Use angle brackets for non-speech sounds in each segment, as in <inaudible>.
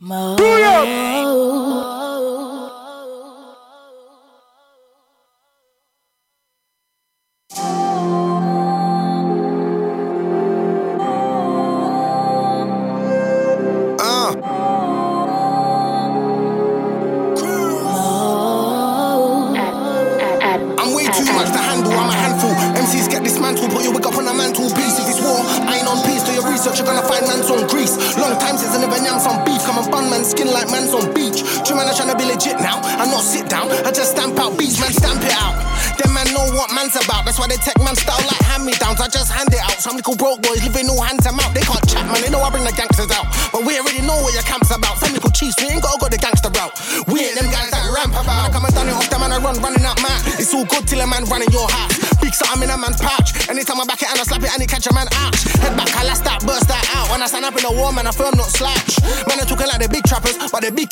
I'm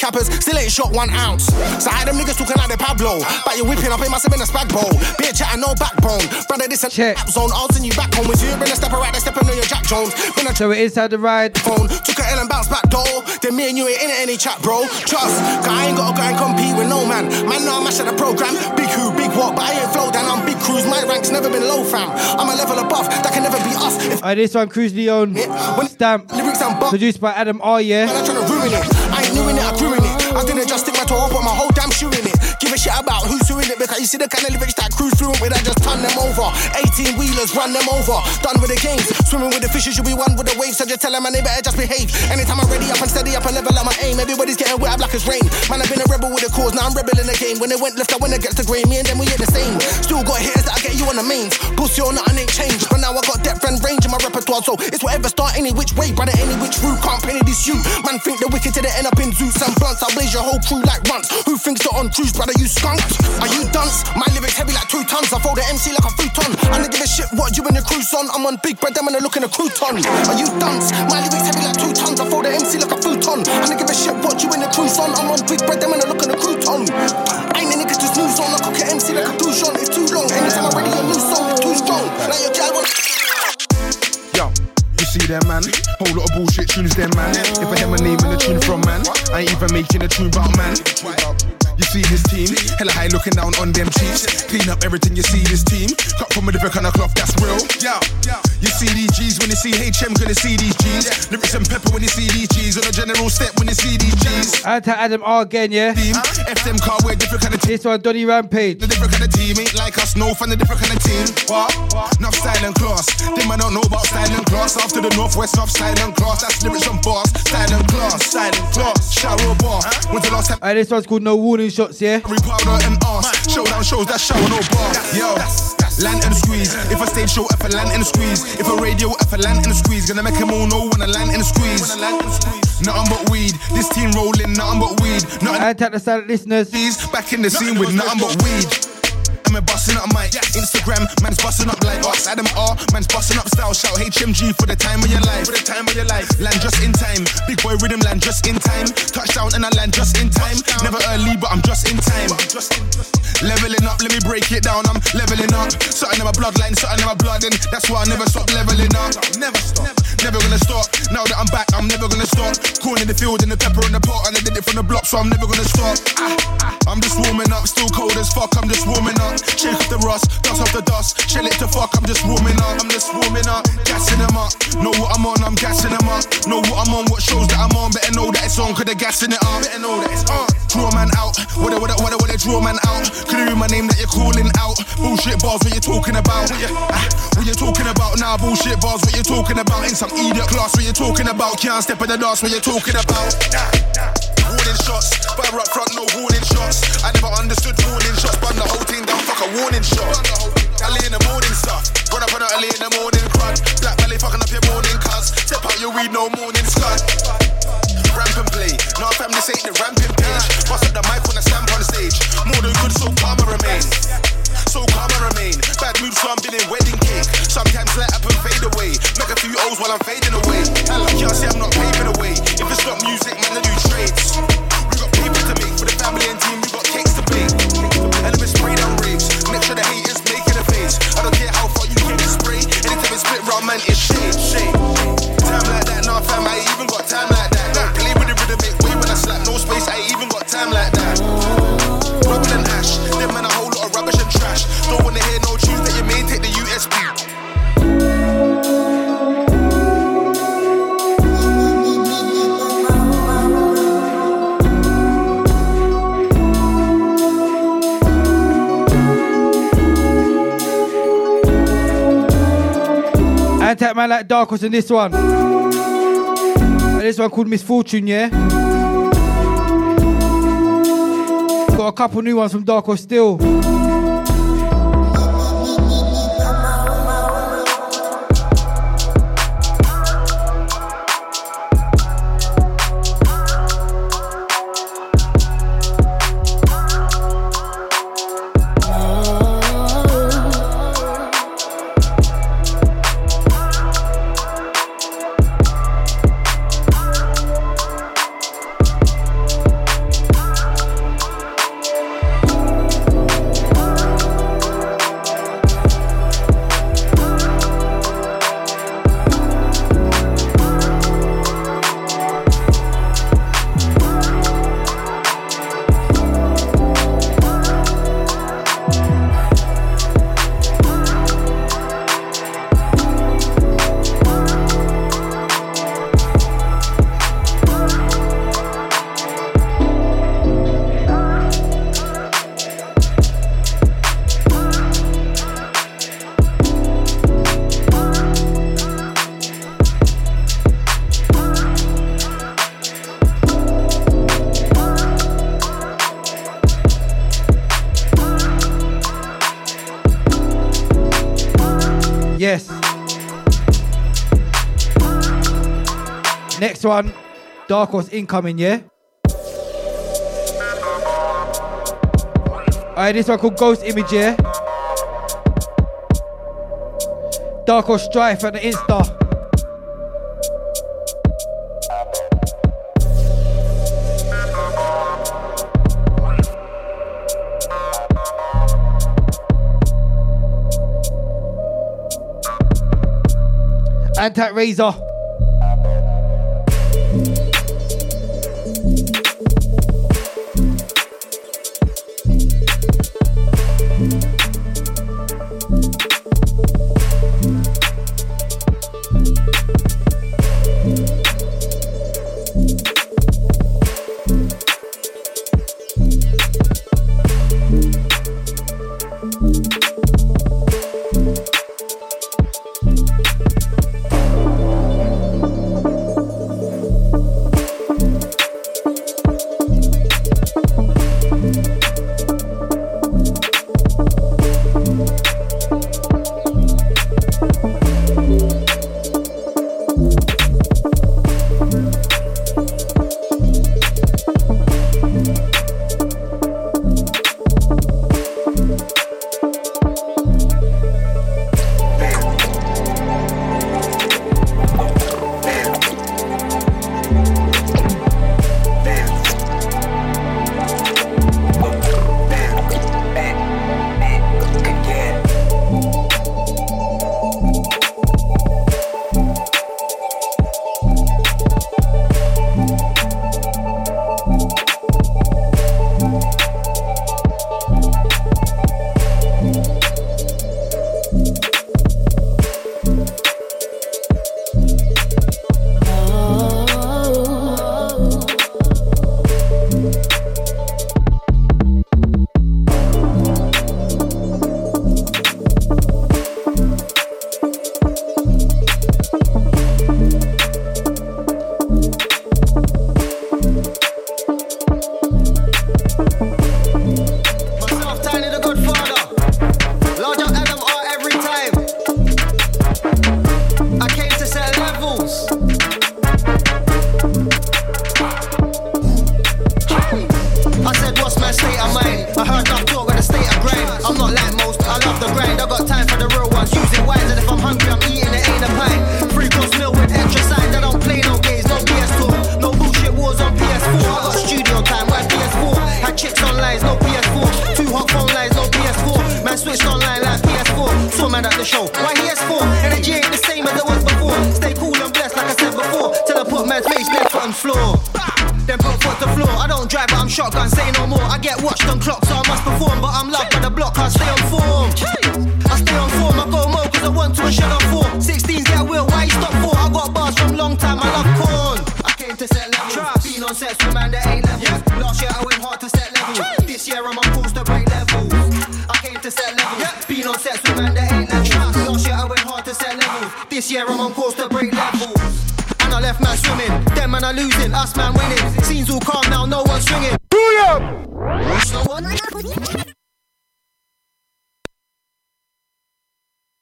cappers still ain't shot one ounce. So I had them niggas talking like the Pablo. But you're whipping up, it must have been a spag bowl. Bitch, and no backbone. Brother, this a Check. rap zone. I'll send you back home with you. Been a stepper right stepping on your Jack Jones. Been a So we're inside the ride. phone. Took a L and bounced back door. Then me and you ain't in any chat, bro. Trust, cause I ain't gotta go and compete with no man. Man, now I'm mashing the program. Big who, big what, but I ain't flow down. I'm big cruise. My rank's never been low, fam. I'm a level above. That can never be us. If Alright, this one, Cruise Leon. when Stamp. lyrics and buff. Produced by Adam R, yeah. Over. 18 wheelers, run them over. Done with the games. Swimming with the fishes, you'll be one with the waves. So just tell them, man, they better just behave. Anytime I'm ready up and steady up and level up my aim. Everybody's getting wet, black as rain. Man, I've been a rebel with a cause, now I'm rebel in the game. When they went left, I went against the grain. Me and them, we ain't the same. Still got hitters that I get you on the mains. Pussy or nothing ain't changed. But now I got depth and range in my repertoire. So it's whatever start any which way, brother, any which route. Can't penny this you. Man, think the wicked till they end up in Zeus and blunts. I blaze your whole crew like runts. Who thinks they're on cruise, brother? You skunked. Are you dunce? My lyrics heavy like two tons. I fold the MC like a futon. Don't give a shit what you and your crew's on. I'm on big bread, them and I look in a crouton. Are you dunce? My lyrics heavy like two tons. I fold the MC like a futon. I don't give a shit what you and your crew's on. I'm on big bread, them and I look in a crouton. Ain't the niggas just moves on. I cook an MC like a douche It's too long. Anytime I'm ready, a new song. it's Too strong. Now your gal want. See them, man? Whole lot of bullshit tunes, them, man. If I hear my name in the tune from, man, I ain't even making a tune about, man. You see this team, hella high looking down on them cheeks. Clean up everything, you see this team. Cut from a different kind of cloth, that's real. Yeah, you see these G's when you see HM, gonna see these G's. Lyrics and pepper when you see these G's. On a general step when you see these G's. Out to Adam R again, yeah. Team, F them car, wear different kind of team. This one, Donny Rampage. The different kind of team ain't like us, no fan, a different kind of team. What? Enough style and class. Them I don't know about style and class. After the northwest, style and class. That's lyrics and bars. Style and class, style and class. Shower bar. When's the last time? Alright, this one's called No Warning Shots, yeah. Powder and arse. Showdown shows that shower no bar. Yo, land and squeeze. If a stage show, if a land and squeeze. If a radio, if a land and squeeze. Gonna make them all know when I land and squeeze. Nothing but weed. This team rolling, nothing but weed. Nothing I attack the silent listeners. back in the scene with nothing but weed. I'm busting up mic, Instagram, man's busting up like us. Adam R, man's busting up style. Shout HMG for the time of your life. For the time of your life. Land just in time. Big boy rhythm land just in time. Touchdown and I land just in time. Never early, but I'm just in time. Leveling up, let me break it down. I'm leveling up. Something in my bloodline, something in my blood, and that's why I never stop leveling up. Never stop. Never gonna stop. Now that I'm back, I'm never gonna stop. Corn in the field and the pepper in the pot, and I did it from the block, so I'm never gonna stop. I'm just warming up, still cold as fuck. I'm just warming up. Shake off the rust, dust off the dust. Chill it to fuck. I'm just warming up. I'm just warming up, gassing them up. Know what I'm on, I'm gassing them up. Know what I'm on, what shows that I'm on. Better know that it's on, cause they're gassing it up. Better know that it's on. Draw man out. What what what what draw man out. You my name that you're calling out? Bullshit bars, what you talking about? What you, ah, what you talking about now? Bullshit bars, what you talking about? In some idiot class, what you talking about? Can't step in the dance, what you talking about? Warning shots, but up front, no warning shots. I never understood warning shots, but the whole thing down, fuck a warning shot. Early in the morning stuff, run up on early in the morning crud. Black belly fucking up your morning cuz. Step out your weed, no morning scud. Ramp and play, no fam, this ain't the ramping page. Bust up the mic when I stamp on stage. More than good, so calm and remain. So and remain. Bad moves, so I'm dealing wedding cake. Sometimes let up and fade away. Make a few O's while I'm fading away. Hello, can't say I'm not paving away. If it's not music, man, I do trades. We got people to make for the family and team. We got cakes sure the haters making a face. I don't care how far you can spray. Anytime it's spit round, man, it's shade, shade. And take man like Dark Horse in this one. And this one called Misfortune, yeah? Got a couple new ones from Dark Horse still. Dark Horse incoming, yeah? Alright, this one called Ghost Image, yeah? Dark Horse Strife at the Insta. Antac Razor.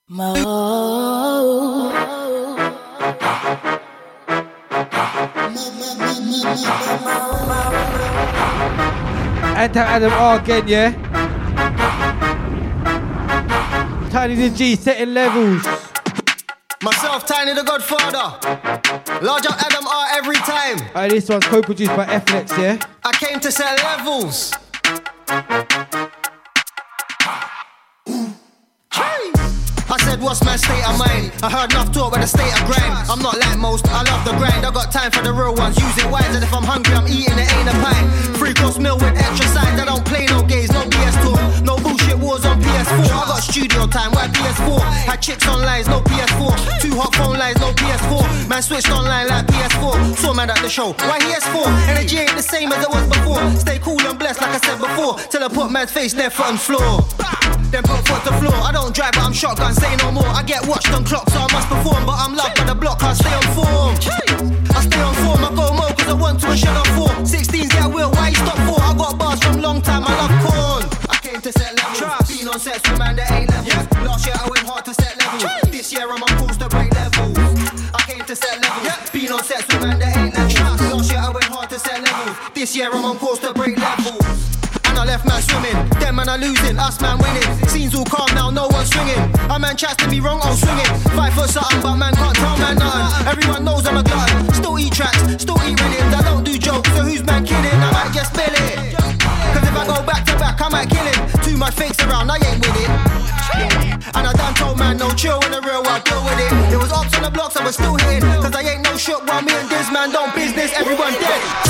Mo. Enter Adam R again, yeah? Tiny the G setting levels. Myself, Tiny the Godfather. Large up Adam R every time. Alright, this one's co-produced by FLX, yeah? I came to set levels. Said, what's my state of mind? I heard enough talk with the state of grind. I'm not like most, I love the grind. I got time for the real ones, use it wise. And if I'm hungry, I'm eating it, ain't a pint. Free course meal with extra sides. I don't play no games, no BS talk. No bullshit wars on PS4. I got studio time, why PS4? Had chicks on lines, no PS4. Two hot phone lines, no PS4. Man switched online like PS4. Saw man at the show, why he S4? Energy ain't the same as it was before. Stay cool and blessed, like I said before. Till I put man's face, their on floor. Then put foot to floor. I don't drive, but I'm shotgun, say no more. I get watched on clock, so I must perform. But I'm loved by the block, I stay on form. I stay on form, I go more, cause I want to and shut on four. 16s, yeah, I will, why you stop for? I got bars from long time, I love corn. I came to set levels. Trust. Been on sets with man that ain't levels. Last year I went hard to set levels. This year I'm on course to break levels. I came to set levels. Been on sets with man that ain't levels. Last year I went hard to set levels. This year I'm on course to break levels. Left man swimming. Them man are losing, us man winning. Scenes all calm now, no one's swinging. A man chats to be wrong, I'll swing it. Fight for something, but man can't tell man nothing. Everyone knows I'm a glutton. Still eat tracks, still eat rhythms. I don't do jokes, so who's man kidding? I might just spill it. Cause if I go back to back, I might kill him. Too much fakes around, I ain't with it. And I done told man, no chill in the real world, deal with it. There was ops on the blocks, I was still hitting. Cause I ain't no shook while me and this man don't business, everyone dead.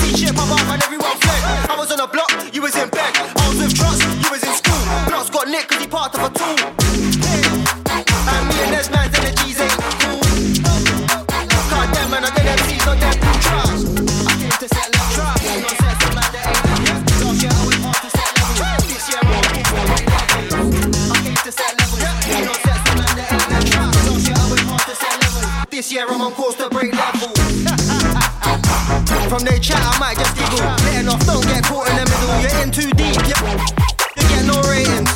From their chat, I might just giggle. Letting off, don't get caught in the middle. You're in too deep. You, you get no ratings.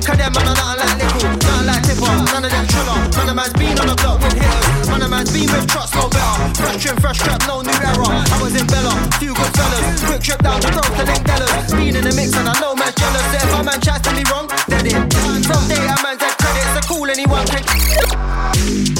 Cause them man are nothing like nickel, nothing like tipper, none of them triller. None of man's been on the block with hitters. None of man's been with trucks, no better. Fresh trim, fresh trap, no new era. I was in Bella, few good fellas. Quick trip down the road to link Dellas. Been in the mix and I know man's jealous. So if a man chats to me wrong, dead it. From day a man's had credit, so cool anyone can.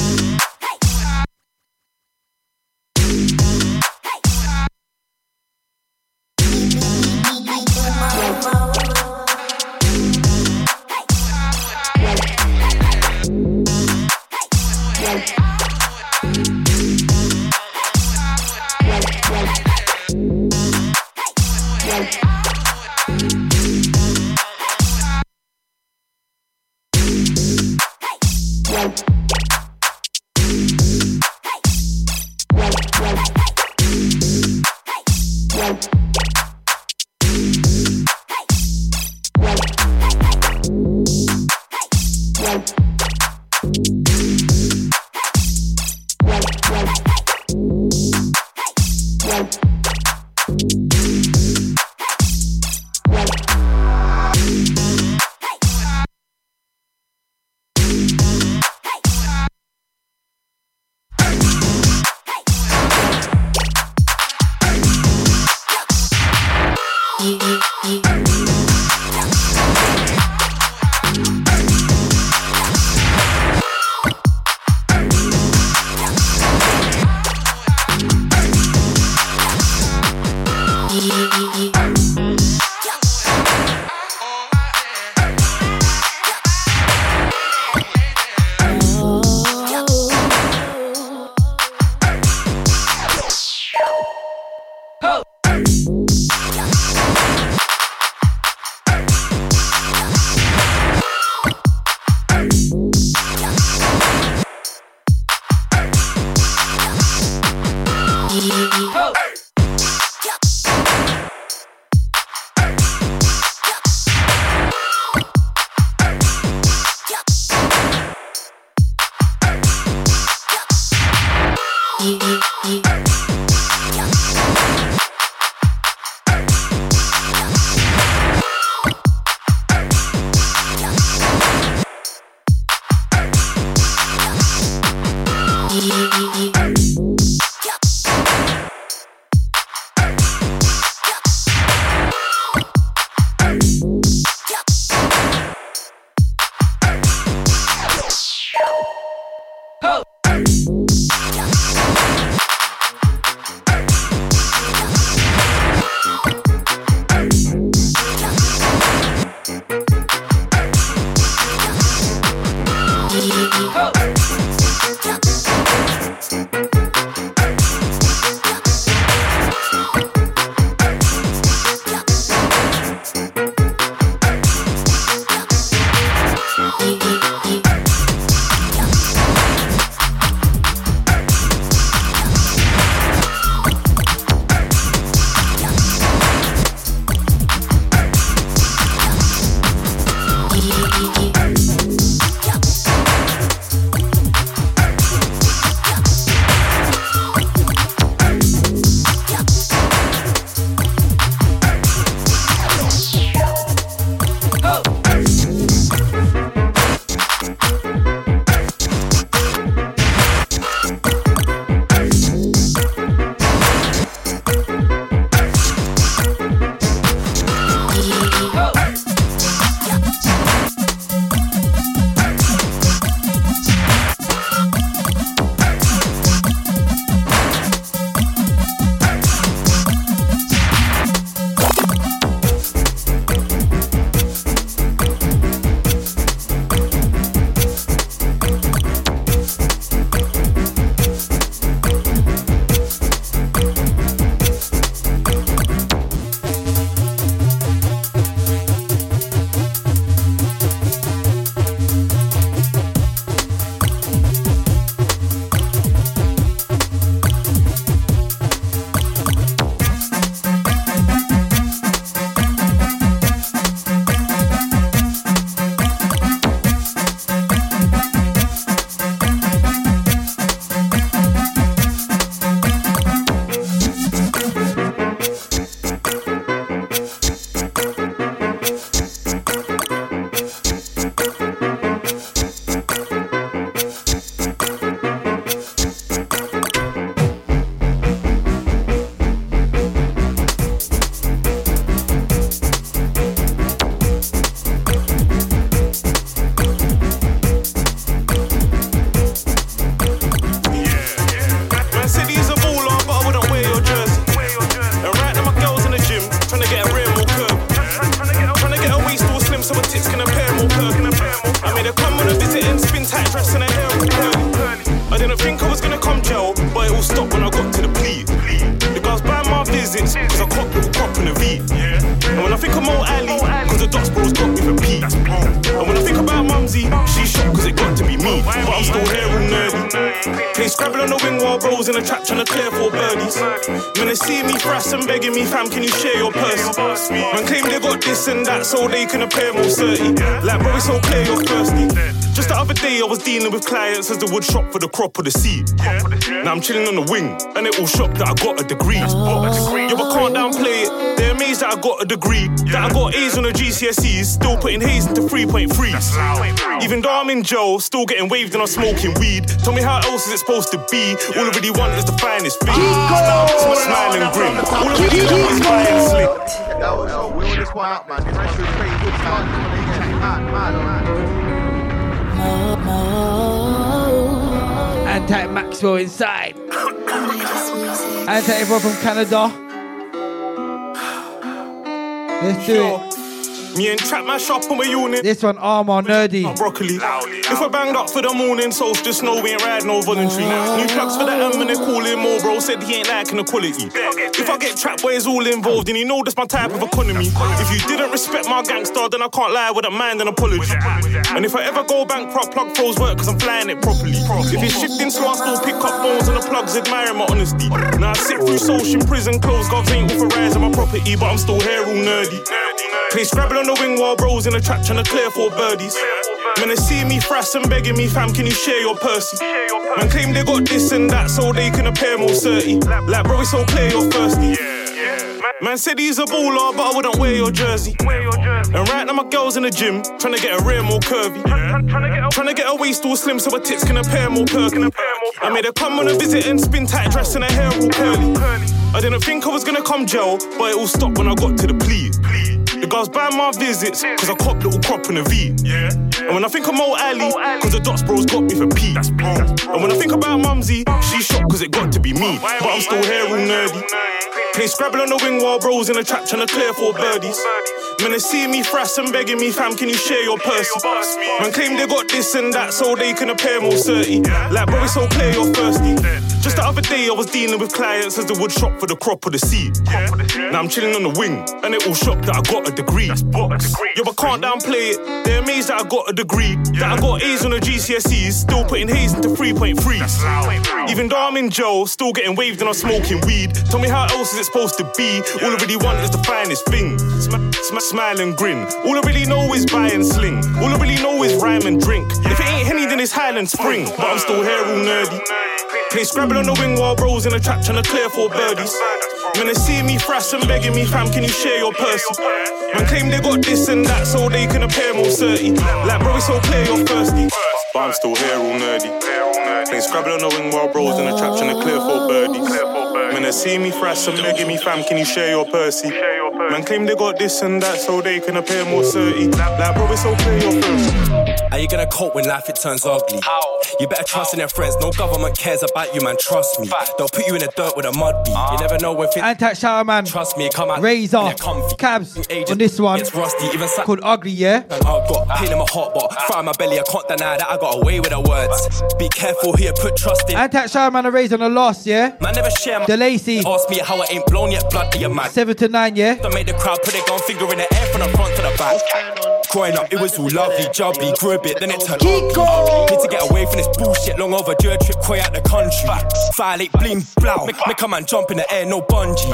Was dealing with clients as the wood shop for the crop of the seed. Now I'm chilling on the wing, and it all shocked that I got a degree. Yo, but can't downplay it. They're amazed that I got a degree. That I got A's on the GCSEs, still putting Hayes into 3.3s. Even though I'm in jail, still getting waved and I'm smoking weed. Tell me how else is it supposed to be? All I really want is the finest thing. It's my smiling grin. All I really want is fire slick. Will this one out, man. Anti Maxwell inside. Anti everyone from Canada. Let's do it. Me and Trap my shop on my unit. This one, Armor Nerdy. broccoli. If we're banged up for the morning, so just know we ain't riding no voluntary. Mm. New plugs for the M and they calling more, bro. Said he ain't liking the quality. If I get trap boys all involved, then you know that's my type of economy. If you didn't respect my gangster, then I can't lie with a mind and apology. And if I ever go bankrupt, plug pros work cause I'm flying it properly. If it's shifting slow, I still pick up phones and the plugs admiring my honesty. Now I sit through social prison clothes, God ain't authorizing my property, but I'm still here all nerdy. Play Scrabble on the wing while bros in the trap trying to clear four birdies. Man, they see me frass and begging me, fam, can you share your Percy? Man, claim they got this and that so they can appear more certain. Like, bro, it's so clear you're thirsty. Man said he's a baller, but I wouldn't wear your jersey. And right now my girl's in the gym, trying to get her rear more curvy. Trying to get her waist all slim so her tits can appear more perky. I made her come on a visit and spin tight dress and her hair all curly. I didn't think I was gonna come gel, but it all stopped when I got to the plea. The girls ban my visits, cause I cop little crop in a V. And when I think of Mo Ali, cause the dots bros got me for P. And when I think about Mumsy, she's shocked cause it got to be me. But I'm still here all nerdy. Play Scrabble on the wing while bros in the trap trying to clear four birdies. Man, they see me frass and begging me, fam, can you share your purse? Man, claim they got this and that so they can appear more certain. Like, bro, it's so clear you're thirsty. Just the other day, I was dealing with clients as the wood shop for the crop of the seed. Now I'm chilling on the wing, and it all shocked that I got a degree. Yo, but can't downplay it. They're amazed that I got a degree. That I got A's on the GCSEs, still putting Hayes into 3.3s. Even though I'm in jail, still getting waved and I'm smoking weed. Tell me how else is it supposed to be? All I really want is the finest thing. Smile and grin. All I really know is buy and sling. All I really know is rhyme and drink. If it ain't Henny, then it's Highland Spring. But I'm still here all nerdy. Play Scrabble on the wing while bros in the trap trying to clear four birdies. Man, they see me frass and begging me, fam, can you share your purse? Man, claim they got this and that so they can appear more certain. Like, bro, it's so clear you're thirsty. But I'm still here all nerdy. Play Scrabble on the wing while bros in the trap trying to clear four birdies. Man, they see me frass and begging me, fam, can you share your Percy? Man, claim they got this and that so they can appear more certain. Like, bro, it's so clear you're thirsty. Are you gonna cope when life it turns ugly? How? You better trust in your friends. No government cares about you, man. Trust me. They'll put you in the dirt with a mud beat. You never know when things. Antac shower man. Trust me, come out. Razor. comfy. Cabs on this one. It's rusty. Even sat Called Ugly, yeah? and I've got pain in my heart, but ah. fire in my belly. I can't deny that I got away with the words. Be careful here, put trust in. Antac shower man and Razor on the loss, yeah? Man, never share my. DeLacy. Ask me how I ain't blown yet, blood, you mad. 7 to 9, yeah? Don't make the crowd put their gun finger in the air from the front to the back. Growing up, it was all lovely, jubbly, grew a bit, then it turned ugly. Need to get away from this bullshit, long overdue a trip, quay out the country. Violate, bling, blow. Make, make a man jump in the air, no bungee.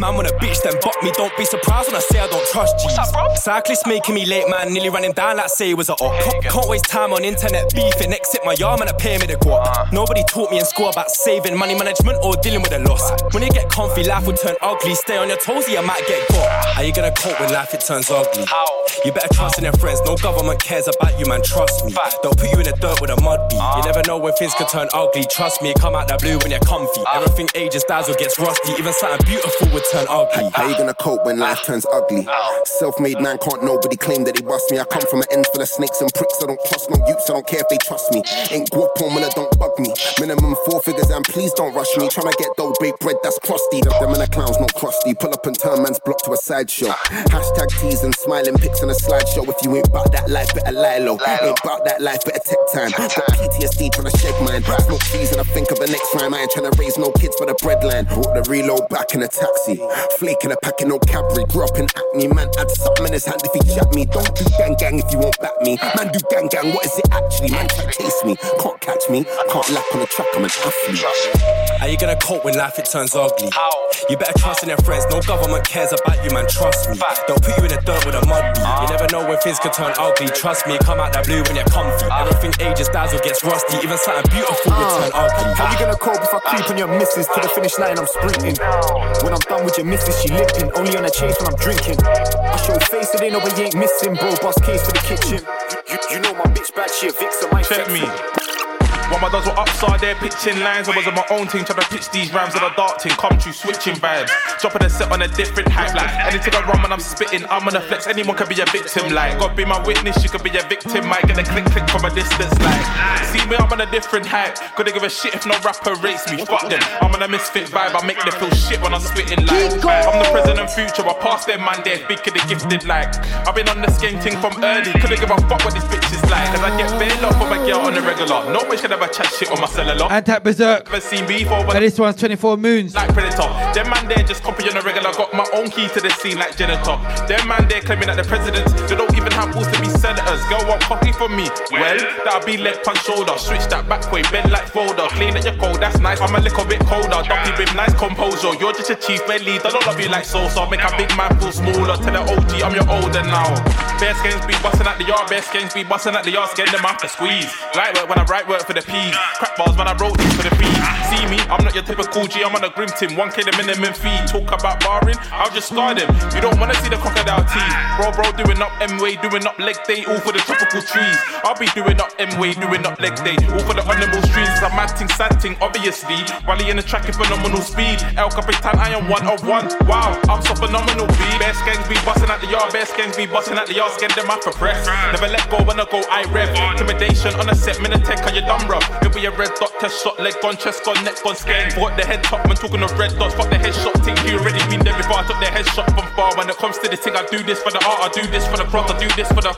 Man wanna bitch, then buck me, don't be surprised when I say I don't trust you. Cyclist making me late, man, nearly running down like say it was a op. Can't, can't waste time on internet beefing, exit my arm and a pay me the guap. Nobody taught me in school about saving, money management, or dealing with a loss. When you get comfy, life will turn ugly. Stay on your toes, or you might get caught. How you gonna cope when life it turns ugly? You better trust in your friends. No government cares about you, man. Trust me. They'll put you in the dirt with a mud beat. You ah. never know when things could turn ugly. Trust me, come out that blue when you're comfy. Ah. Everything ages, or gets rusty. Even something beautiful would turn ugly. How you gonna cope when life ah. turns ugly? Self-made man can't nobody claim that they bust me. I come from an end full of snakes and pricks. I don't trust no youths. I don't care if they trust me. Ain't guap on when I don't bug me. Minimum four figures and please don't rush me. Tryna get dough, bake bread that's crusty. Them and the clowns not crusty. Pull up and turn man's block to a sideshow. Hashtag tease and smiling pics on a slideshow. If you ain't about that life, better lie low. Ain't about that life, better take time. Got PTSD tryna shake mine. Smoke trees and I think of the next rhyme. I ain't tryna raise no kids for the breadline. Brought the reload back in a taxi. Flaking a packing no Cadbury. Grew up in Acme, man. Had something in his hand if he chat me. Don't do gang gang if you won't back me. Man, do gang gang. What is it actually? Man, try chase me. Can't catch me. Can't lap on the track. I'm an athlete. Are you gonna cope when life it turns ugly? You better trust in your friends. No government cares about you, man. Trust me. They'll put you in the dirt with a mud beat. You never know when things could turn ugly. Trust me, come out that blue when you're comfy. Ah. Everything ages, dies or gets rusty. Even something beautiful would turn ah. ugly. How you gonna cope if I creep on your missus to the finish line? I'm sprinting. When I'm done with your missus, she limping. Only on a chase when I'm drinking. I show face so they know we ain't missing, bro. Boss case for the kitchen. You, you, you know my bitch bad, she a vixen. My Check me. While my dogs were upside there pitching lines, I was on my own team trying to pitch these rhymes on a dark team. Come true, switching vibes. Dropping a set on a different hype. Like anything I run when I'm spitting, I'm gonna flex. Anyone can be a victim. Like God be my witness, you could be a victim. Might get a click click from a distance. Like see me, I'm on a different hype. Couldn't give a shit if no rapper rates me. Fuck them. I'm on a misfit vibe. I make them feel shit when I'm spitting. Like I'm the present and future. I pass them man there, speaking the gifted. Like I've been on the skating from early. Couldn't give a fuck what these bitches like. Cause I get bail off with my girl on the regular. No bitch could ever never chat shit on my cellular. And tap berserk. Never seen before, but And this one's 24 moons. like Predator. Them man there just copy on a regular. Got my own key to the scene like janitor. Them man there claiming that the presidents, they don't even have balls to be senators. Girl want coffee from me. Well, that'll be leg punch shoulder. Switch that back way, bend like folder. Clean at your cold, that's nice. I'm a little bit colder. Ducky brim, nice composure. You're just a chief bed lead. I don't love you like Sosa. Make a big man feel smaller. Tell the OG I'm your older now. Best skins be busting at the yard. Best skins be busting at the yard. Skin them after squeeze. Light work when I write work for the P's. Crap bars when I wrote these for the P's. See me, I'm not your typical G. I'm on a grim team. 1K the minimum fee. Talk about barring, I'll just scar them. You don't wanna see the crocodile teeth. Bro, bro, doing up M-way, doing up leg day, all for the tropical trees. I'll be doing up M-way, doing up leg day, all for the animal streams. It's a mad thing, sad thing, obviously. Rally in the track in phenomenal speed. El Capitan, I am one of one. Wow, I'm so phenomenal, B. Bear skanks be busting at the yard, bear skanks be busting at the yard, scan them out for press. Never let go when I go, I rev. Intimidation on a set, minute on your dumb rough. It'll be a red dot, test shot, leg gone, chest gone, neck gone, skank. What the head top, man, talking of red dots, fuck the headshot, think you already been there before. I took the headshot from far. When it comes to this thing, I do this for the art, I do this for the cross, I do this for the.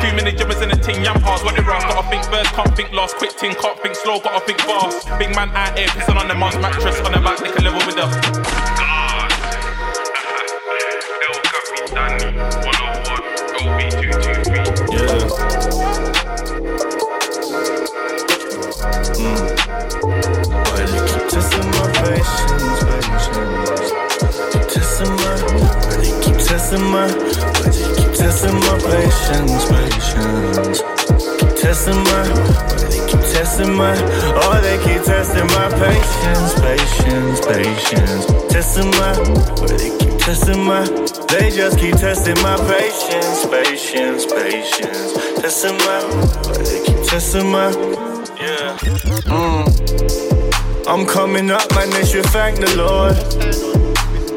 Too many jibbers in the ting, yam hearts, what they rust. Gotta think first, can't think last, quick ting, can't think slow, gotta think fast. Big man out here, pissing on the mom's mattress, on the back, they can level with the. Testing my patience, patience. Testing my, but they keep testing my, but they keep testing my patience, patience. Keep testing my, but they keep testing my, oh they keep testing my patience, patience, patience. Testing my, but they keep testing my, they just keep testing my patience, patience, patience. Testing my, but they keep testing my, yeah. Mm. I'm coming up, man, they should thank the Lord.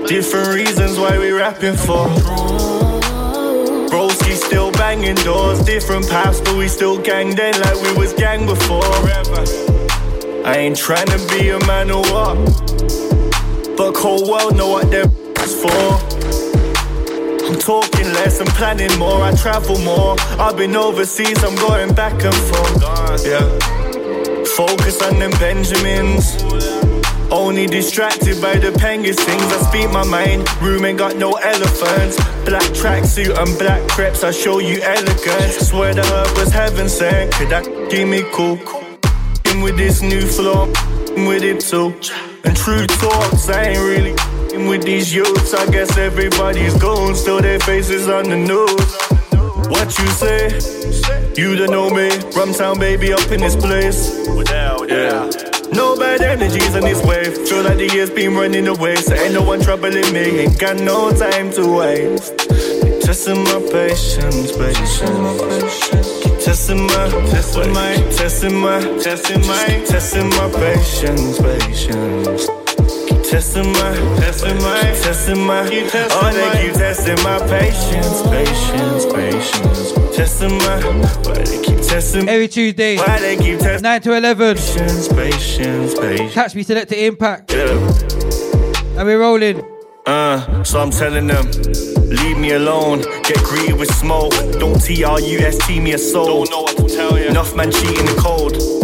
Different reasons why we rapping for. Broski still banging doors, different paths, but we still gang then like we was gang before. I ain't trying to be a man or what, but cold world know what they're for. I'm talking less, I'm planning more, I travel more. I've been overseas, I'm going back and forth. Yeah. Focus on them Benjamins. Only distracted by the penguins things. I speak my mind. Room ain't got no elephants. Black tracksuit and black crepes. I show you elegance. Swear the herb was heaven sent. Could that give me cool? In with this new flow, in with it too. And true talks, I ain't really in with these youths. I guess everybody's gone. Still their faces on the news. What you say? You don't know me. Rumtown baby up in this place. Yeah. No bad energies in this wave. Feel like the years been running away. So ain't no one troubling me. Ain't got no time to waste. Testing my patience, patience. Testing my, testing my, testing my, testing my, testing my patience, patience. Keep testing my, testing my, testing my, oh they keep testing my patience, patience, patience. Testing my, why they keep testing Every Tuesday, Why they keep testing 9 to 11. Patience, patience, patience. Catch me select the impact. Yeah. And we're rolling. Uh, so I'm telling them, leave me alone. Get greedy with smoke. Don't T-R-U-S-T me a soul. Don't know what to tell you. Enough man cheating the cold.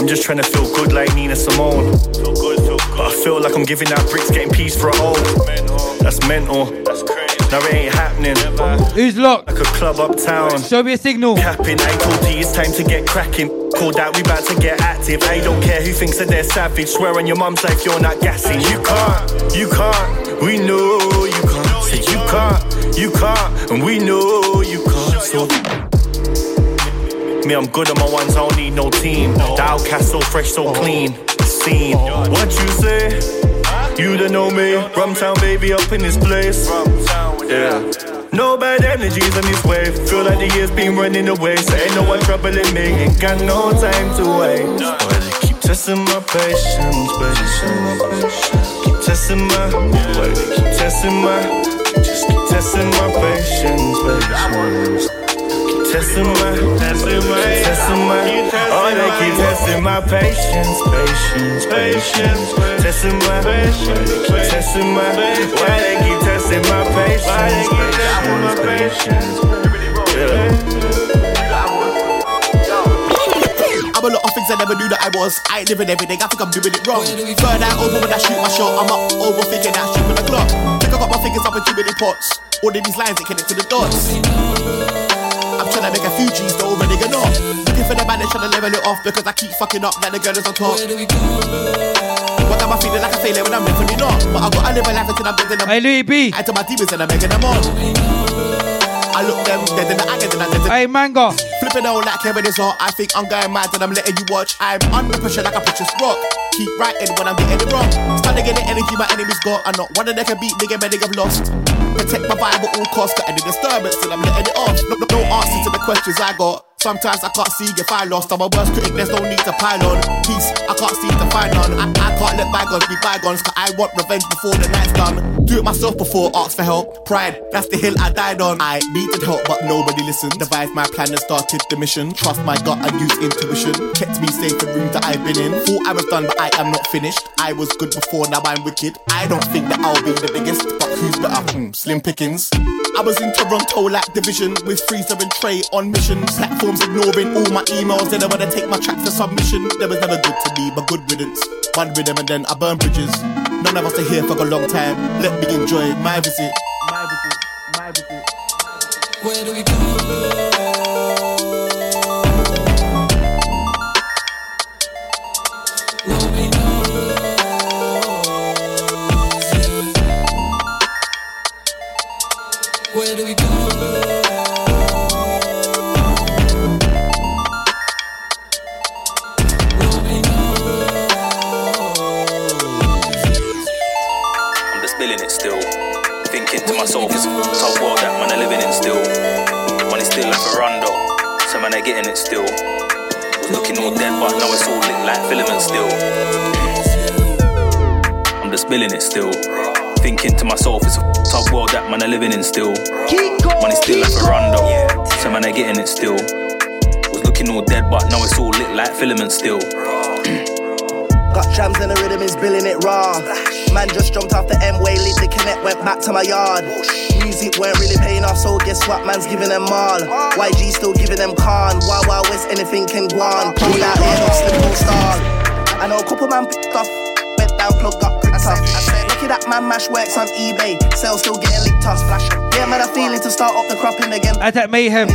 I'm just trying to feel good like Nina Simone. Feel good, feel good. But I feel like I'm giving out bricks, getting peace for a hole. That's mental. That's crazy. No, it ain't happening. Who's locked? Like a club uptown. Show me a signal. Capping, I told you it's time to get cracking. Called out, we about to get active. I don't care who thinks that they're savage. Swear on your mum's life, you're not gassing. You can't, you can't. We know you can't. Say you can't, you can't. And we know you can't. So. Me, I'm good on my ones, I don't need no team. The outcast so fresh, so clean. Scene. What you say? You don't know me. Rumtown baby up in this place. Yeah. No bad energies on this wave. Feel like the years been running away. So ain't no one troubling me. Ain't got no time to wait. They keep testing my patience, patience. Keep testing my, keep testing my, just keep testing my patience, patience. Keep testing my, testing my, testing my, oh they keep testing my patience, patience, patience. Testing my, testing my, why they keep testing my patience, patience, patience. Yeah. I'm a lot of things I never knew that I was. I ain't living everything, I think I'm doing it wrong. Burn out over when I shoot my shot, I'm up overthinking that shit with the clock. Think I got my fingers up in too many pots. All of these lines that connect to the dots. I'm trying make a few G's, though already gonna off. Looking for the man that's trying to level it off because I keep fucking up like the girl is on top. What am I feeling like a failure when I'm definitely not? But I gotta live a life until I'm dead and I'm. Hey, Louis B. I tell my demons and I'm making them on. I look them dead in the eye and then I dead. Hey, Mango. Flipping out like Kevin is hot. I think I'm going mad and I'm letting you watch. I'm under pressure like a precious rock. Keep writing when I'm getting it wrong. Starting to get the energy my enemies got. And not one of them can beat me, get many have lost. Protect my vibe at all costs. Got any disturbance till I'm letting it off. No, no, no answer to the questions I got. Sometimes I can't see if I lost. I'm a worst critic, there's no need to pile on. Peace, I can't see to find none. I, I can't let bygones be bygones, cause I want revenge before the night's done. Do it myself before, ask for help. Pride, that's the hill I died on. I needed help, but nobody listened. Devised my plan and started the mission. Trust my gut and use intuition. Kept me safe in rooms that I've been in. Thought I was done, but I am not finished. I was good before, now I'm wicked. I don't think that I'll be the biggest, but who's better? Hmm, slim pickings. I was in Toronto like division with Freezer and Trey on mission. Platforms ignoring all my emails. They don't wanna take my track for submission. There was never good to me, but good riddance. One rhythm and then I burn bridges. None of us are here for a long time. Let me enjoy my visit. My visit. My visit. Where do we go? Nobody knows. Where do we go? Still. Thinking to myself, it's a tough world that man are living in still. Money still like a rondo, so man are getting it still. Was looking all dead, but now it's all lit like filament still. I'm just feeling it still. Thinking to myself, it's a tough world that man are living in still. Money still like a rondo, so man are getting it still. Was looking all dead, but now it's all lit like filament still. Got jams and the rhythm is billing it raw. Man just jumped off the M-way, lit the connect, went back to my yard. Music weren't really paying off, so guess what? Man's giving them all. YG still giving them con. Wild Wild West, anything can go on. Pull out here, no slip, no stall. I know a couple man picked off, went down, plug got gripped off. I said, look at that man, mash works on eBay. Sales still getting licked off, flash. Yeah, man, I'm feeling to start up the cropping again. Attack Mayhem.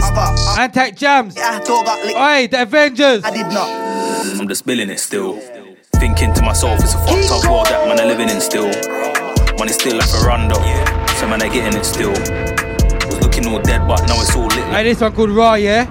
Attack Jams. Yeah, door got licked. Oi, the Avengers. I did not. I'm just feeling it still. Thinking to myself, it's a fucked up world that man are living in still. Money still like a rondo, so man are getting it still. Was looking all dead, but now it's all lit. Hey, this one called Raw, yeah?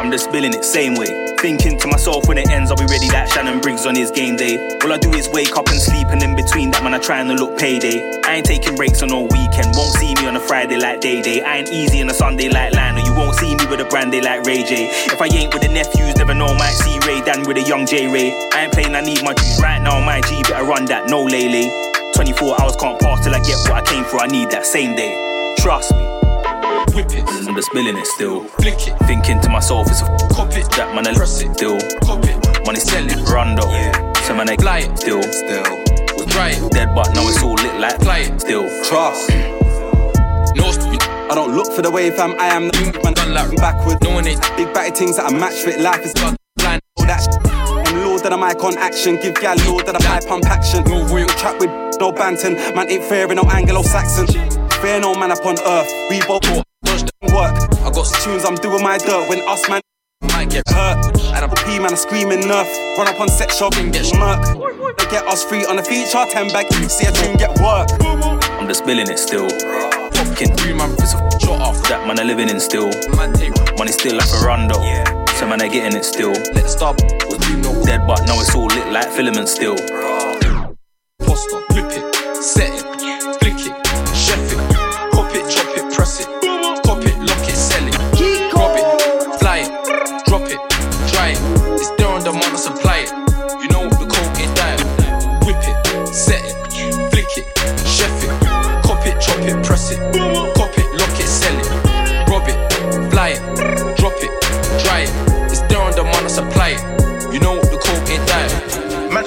I'm just feeling it same way. Thinking to myself when it ends, I'll be ready like Shannon Briggs on his game day. All I do is wake up and sleep, and in between that, man, I trying to look payday. I ain't taking breaks on no weekend. Won't see me on a Friday like Day Day. I ain't easy on a Sunday like Lionel. You won't see me with a brandy like Ray J. If I ain't with the nephews, never know, might see Ray Dan with a young J Ray. I ain't playing, I need my juice right now. My G, better run that, no lele. 24 hours can't pass till I get what I came for. I need that same day. Trust me. Whip it. I'm just spilling it still. Flick it. Thinking to myself, it's a cop it. That man, I press it. Still. Cop it. Money selling. Rondo. Yeah. So man, I fly it. Still. Still. Was dry it. Dead, but now it's all lit like fly it. Still. Trust. No, I don't look for the wave, fam. I am the man. Done like backward. No one ain't big batty things that I match fit. Life is blind. All that shit. And Lord that I'm icon action. Give gal Lord that I'm high pump action. No real chat with no banton. Man ain't fair in no Anglo-Saxon. Fair no man upon earth. We both dodge the work. I got tunes, I'm doing my dirt. When us man might get hurt. And I'm P man, I'm screaming nerf. Run up on set shop and get murk. They get us free on the feature, 10 back. See a tune get work. I'm just spilling it still. Popkin, three man, it's a shot off. That man, I living in still. Money still like a rondo. So man, I getting it still. Let's stop. Dead, but now it's all lit like filament still. Poster, flip it, set it, chop it,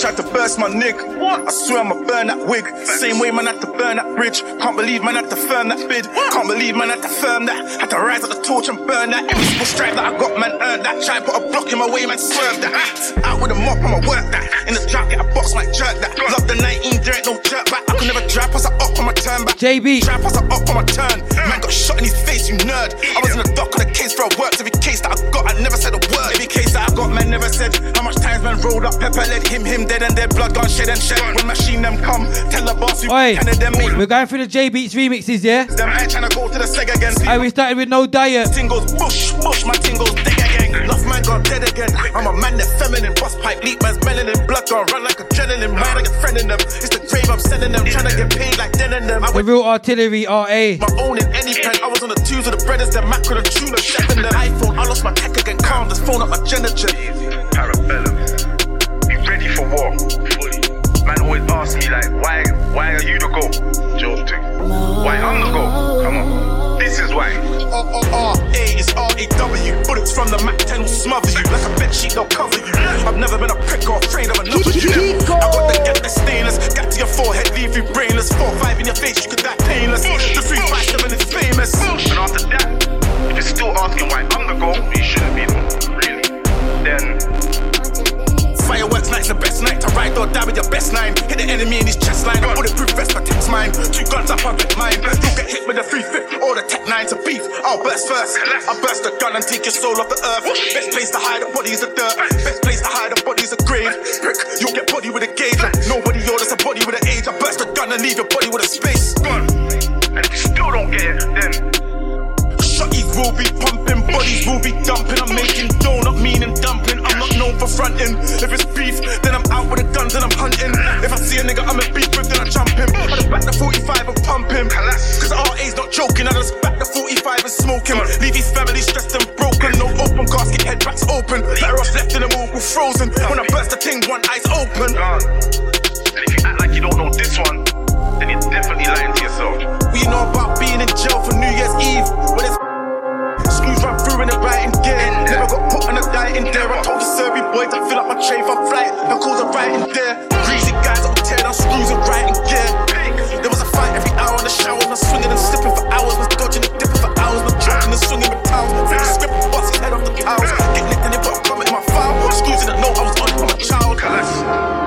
tried to burst my nig. I swear I'ma burn that wig. Same way man had to burn that bridge. Can't believe man had to firm that bid. Can't believe man had to firm that. Had to rise up the torch and burn that. Every single stripe that I got, man, earned that. Try and put a block in my way, man, swerve that. Out with a mop, I'ma work that. In the trap, get a box, might jerk that. Love the 19, there ain't no jerk back. I could never drive past a up on my turn back. JB. Drive past a up on my turn. Man got shot in his face, you nerd. I was in the dock on a case for a work. Every case that I got, I never said a word. Every case that I got, man, never said how much times man rolled up. Pepper led him, him dead and dead. Blood gone shed and shed. When machine them come, tell the boss you Oi, can them me. we're going through the J Beats remixes, yeah? Them I ain't tryna go to the seg again. Hey, we started with no diet. Tingles, bush, bush, my tingles, dig again. Enough man got dead again. I'm a man that feminine, bust pipe, leak man's melanin, blood gon' run like adrenaline. Mind I get friend in them. It's the grave I'm sending them, tryna get paid like den in them. I The went real artillery RA. my own in any pen. I was on the twos of the brothers, the macro, the tuna, chef in the iPhone. I lost my tech again, calm, just phone up my Genegen. Parabellum. Be ready for war. Man always ask me like, why, why are you the goal? Joking. Why I'm the goal? Come on. This is why. R-A is R-A-W. Bullets from the Mac 10 will smother you. Like a bed sheet, they'll cover you. I've never been a prick or afraid of another you. I got the gap that's stainless. Got to your forehead, leave you brainless. Four, five in your face, you could die painless. The 357 is famous. And after that, if you're still asking why I'm the goal, you shouldn't be the one, really. Then Fireworks night's the best night to ride or die with your best nine. Hit the enemy in his chest line. A bulletproof vest text mine. Two guns up, I get mine. You'll get hit with a three fifth or the tech nine to beef. I'll burst first. I burst the gun and take your soul off the earth. Best place to hide a body's the dirt. Best place to hide a body's a grave. Brick, you'll get body with a gauge. Nobody orders a body with an age. I burst the gun and leave your body with a space. Gone. And if you still don't get it, then Shotties will be pumping, bodies will be dumping. I'm making dough, not meaning dumping. I'm known for fronting. If it's beef, then I'm out with the guns and I'm hunting. If I see a nigga I'm a beef with, then I jump him. I just back the 45 and pump him. Cause RA's not joking, I just back the 45 and smoke him. Leave his family stressed and broken. No open casket, head racks open. Better off left in the all frozen. When I burst the thing, one eye's open. And if you act like you don't know this one, then you're definitely lying to yourself. We know about being in jail for New Year's Eve. When it's in gear. Never got put on a diet in there. I told the Serbi boys I fill up my tray for flight. The calls are right in there. Greasy guys will tear down screws and right in gear. There was a fight every hour in the shower. Was swinging and slipping for hours. Was dodging and dipping for hours. Was dodging and swinging with towels. The script, bust his head off the towels. Get nicked and they put a in my file. Screws the note I was on from a child. Tell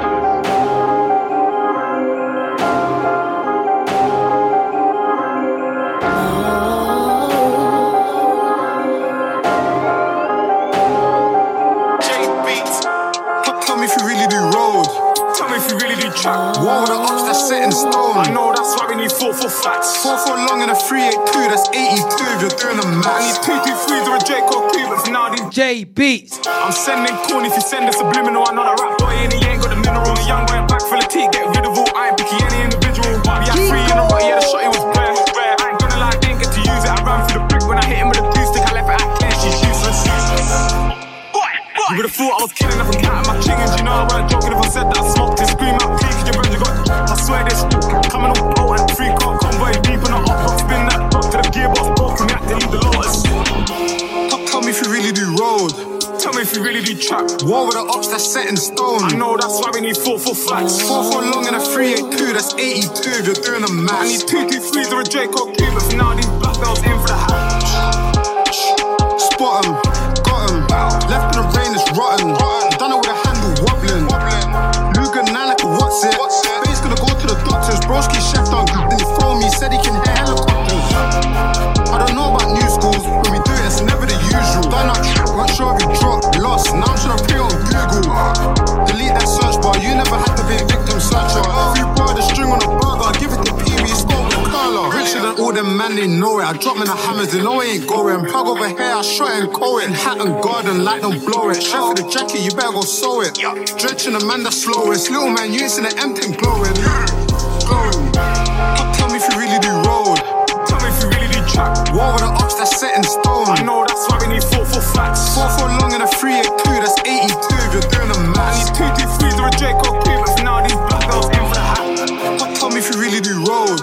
you really do trap. War with the ops that's set in stone. I know that's why we need four for flats. Four four long and a 382, that's 82 you're doing the math. I need two two threes or a J Cole crew, for now these J Beats. I'm sending corn if you send a subliminal. I know that rap boy and he ain't got the mineral. A young boy back full of tea, get rid of all. I ain't picky any individual. We had three in a row, yeah, the shot it was rare. rare. I ain't gonna lie, I didn't get to use it. I ran through the brick when I hit him with a glue stick. I left it at clear, she's useless. You would've thought I was killing if I'm counting my chickens. You know I weren't joking if I said that I smoked it. Scream out, peak, your friends you got. I swear this coming on oh, boat and three car convoy deep in the box. Spin that block to the gearbox broken. We had to leave the lotus. Tell me if you really do road. Tell me if you really do trap. War with the ops that's set in stone. I know that's why we need four four flats. Four four long and a 382, that's 82 if you're doing the math. I need two two threes or a crew, but for now these black belts in for the hat. Spot 'em, got 'em. Left in the rain, it's rotten. Done Broski chef done and he phoned me, said he can hear helicopters. I don't know about new schools, when we do it, it's never the usual. Done up, not sure if you dropped, lost. Now I'm trying to pray on Google. Delete that search bar, you never had to be a victim searcher. If you brought the string on a burger, give it to Wee, score with curler. Richer than all them man, they know it. I drop in the hammers, they know I ain't going. Plug over here, I shot and call it. Hatton Garden, light don't blow it. Chef for the jacket, you better go sew it. Drenching the man that's slowest. Little man, you ain't seen the M10 glowing. Glowing. You really do trap. War with the ops that's set in stone. I know that's why we need four for flats. Four for long and a 382, that's 82 if you're doing the I math. need two two threes or a J Cole crew, but now these black belts in for the hat. Tell me if you really do road.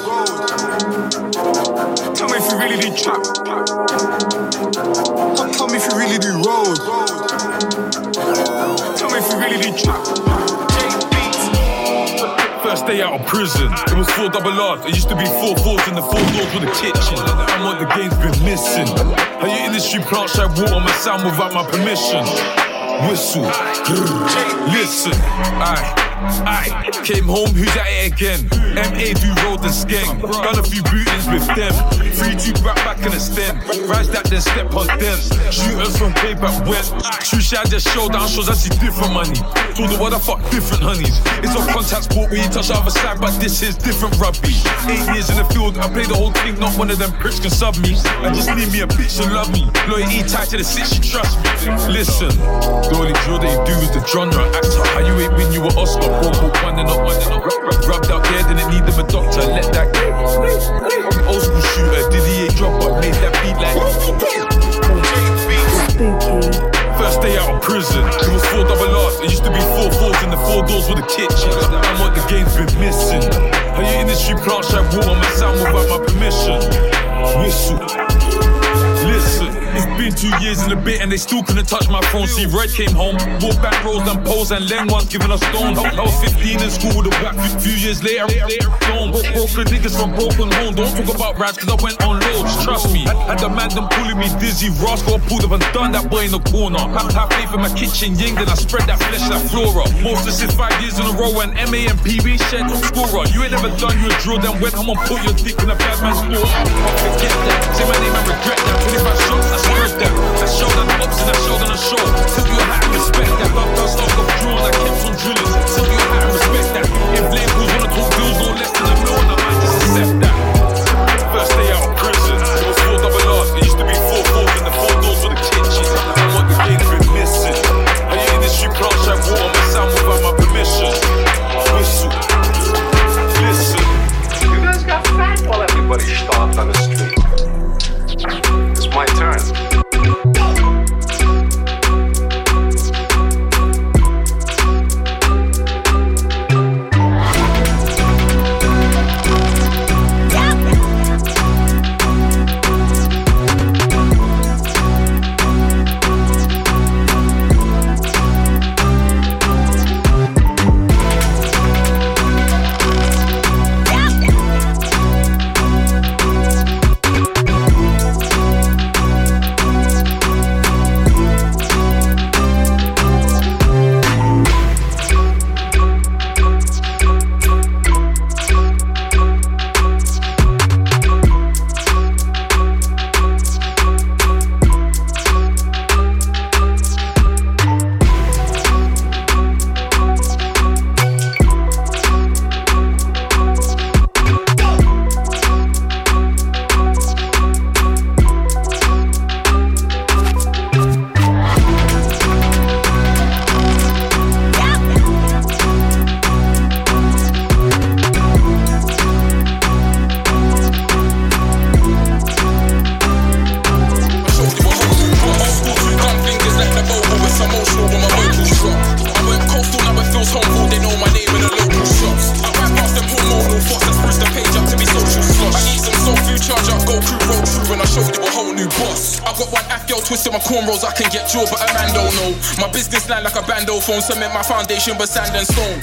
Tell me if you really do trap. Tell me if you really do road. Tell me if you really do trap. First day out of prison, it was four double R's. It used to be four fours in the four doors with a kitchen. And what the game's been missing. How your industry plants like water my sound without my permission. Whistle, listen, aye. Aye, came home, who's at it again? MA do road and skeng. Done a few bootings with them. Three two back back in a stem. Rise that then step on them. Shooters from way back when. Shoot just showdown shows I see different money. Told the what the fuck different honeys. It's a contact sport where you touch the other side, but this is different rugby. Eight years in the field, I play the whole thing, not one of them pricks can sub me. I just need me a bitch to love me. Loyalty tied to the she trust me. Listen, the only drill they do is the genre. Actor, how you ain't win you were Oscar? Book one and one and. Rubbed out there, didn't need them a doctor. Let that go. Old school shooter, made that beat like. First day out of prison, it was four double R's. It used to be four fours in the four doors with a kitchen. And what the game's been missing. How your industry plants like water, my sound without my permission. Whistle. It's been two years and a bit and they still couldn't touch my phone. See, Red came home, bought back rolls and poles and Len ones giving us stones. I was 15 in school with a whack. Few few years later, gone. Broke broken niggas from broken home. Don't talk about raps cause I went on loads, trust me. Had the man them pulling me dizzy. Got pulled up and done that boy in the corner. Have, have faith in my kitchen ying, then I spread that flesh like flora. Most this five years in a row and MA and PB shed scorer. You ain't never done you a drill, then went home and put your dick in a bad man's store. I'll forget that. Say my name and regret that. 25 shots, I that. I showed on the ups and I showed on the show. Tell you to respect that. Love does stop of drill and I on drilling. Tell you to respect that. If labels wanna talk bills no less than a mil, I might just accept that. First day out of prison, it was four double R's. It used to be four fours in the four doors with a kitchen. And what the game's been missing. How your industry plants like water, my sound without my permission. Whistle. Listen. You guys got fat while everybody stopped on the street. But sand and stone.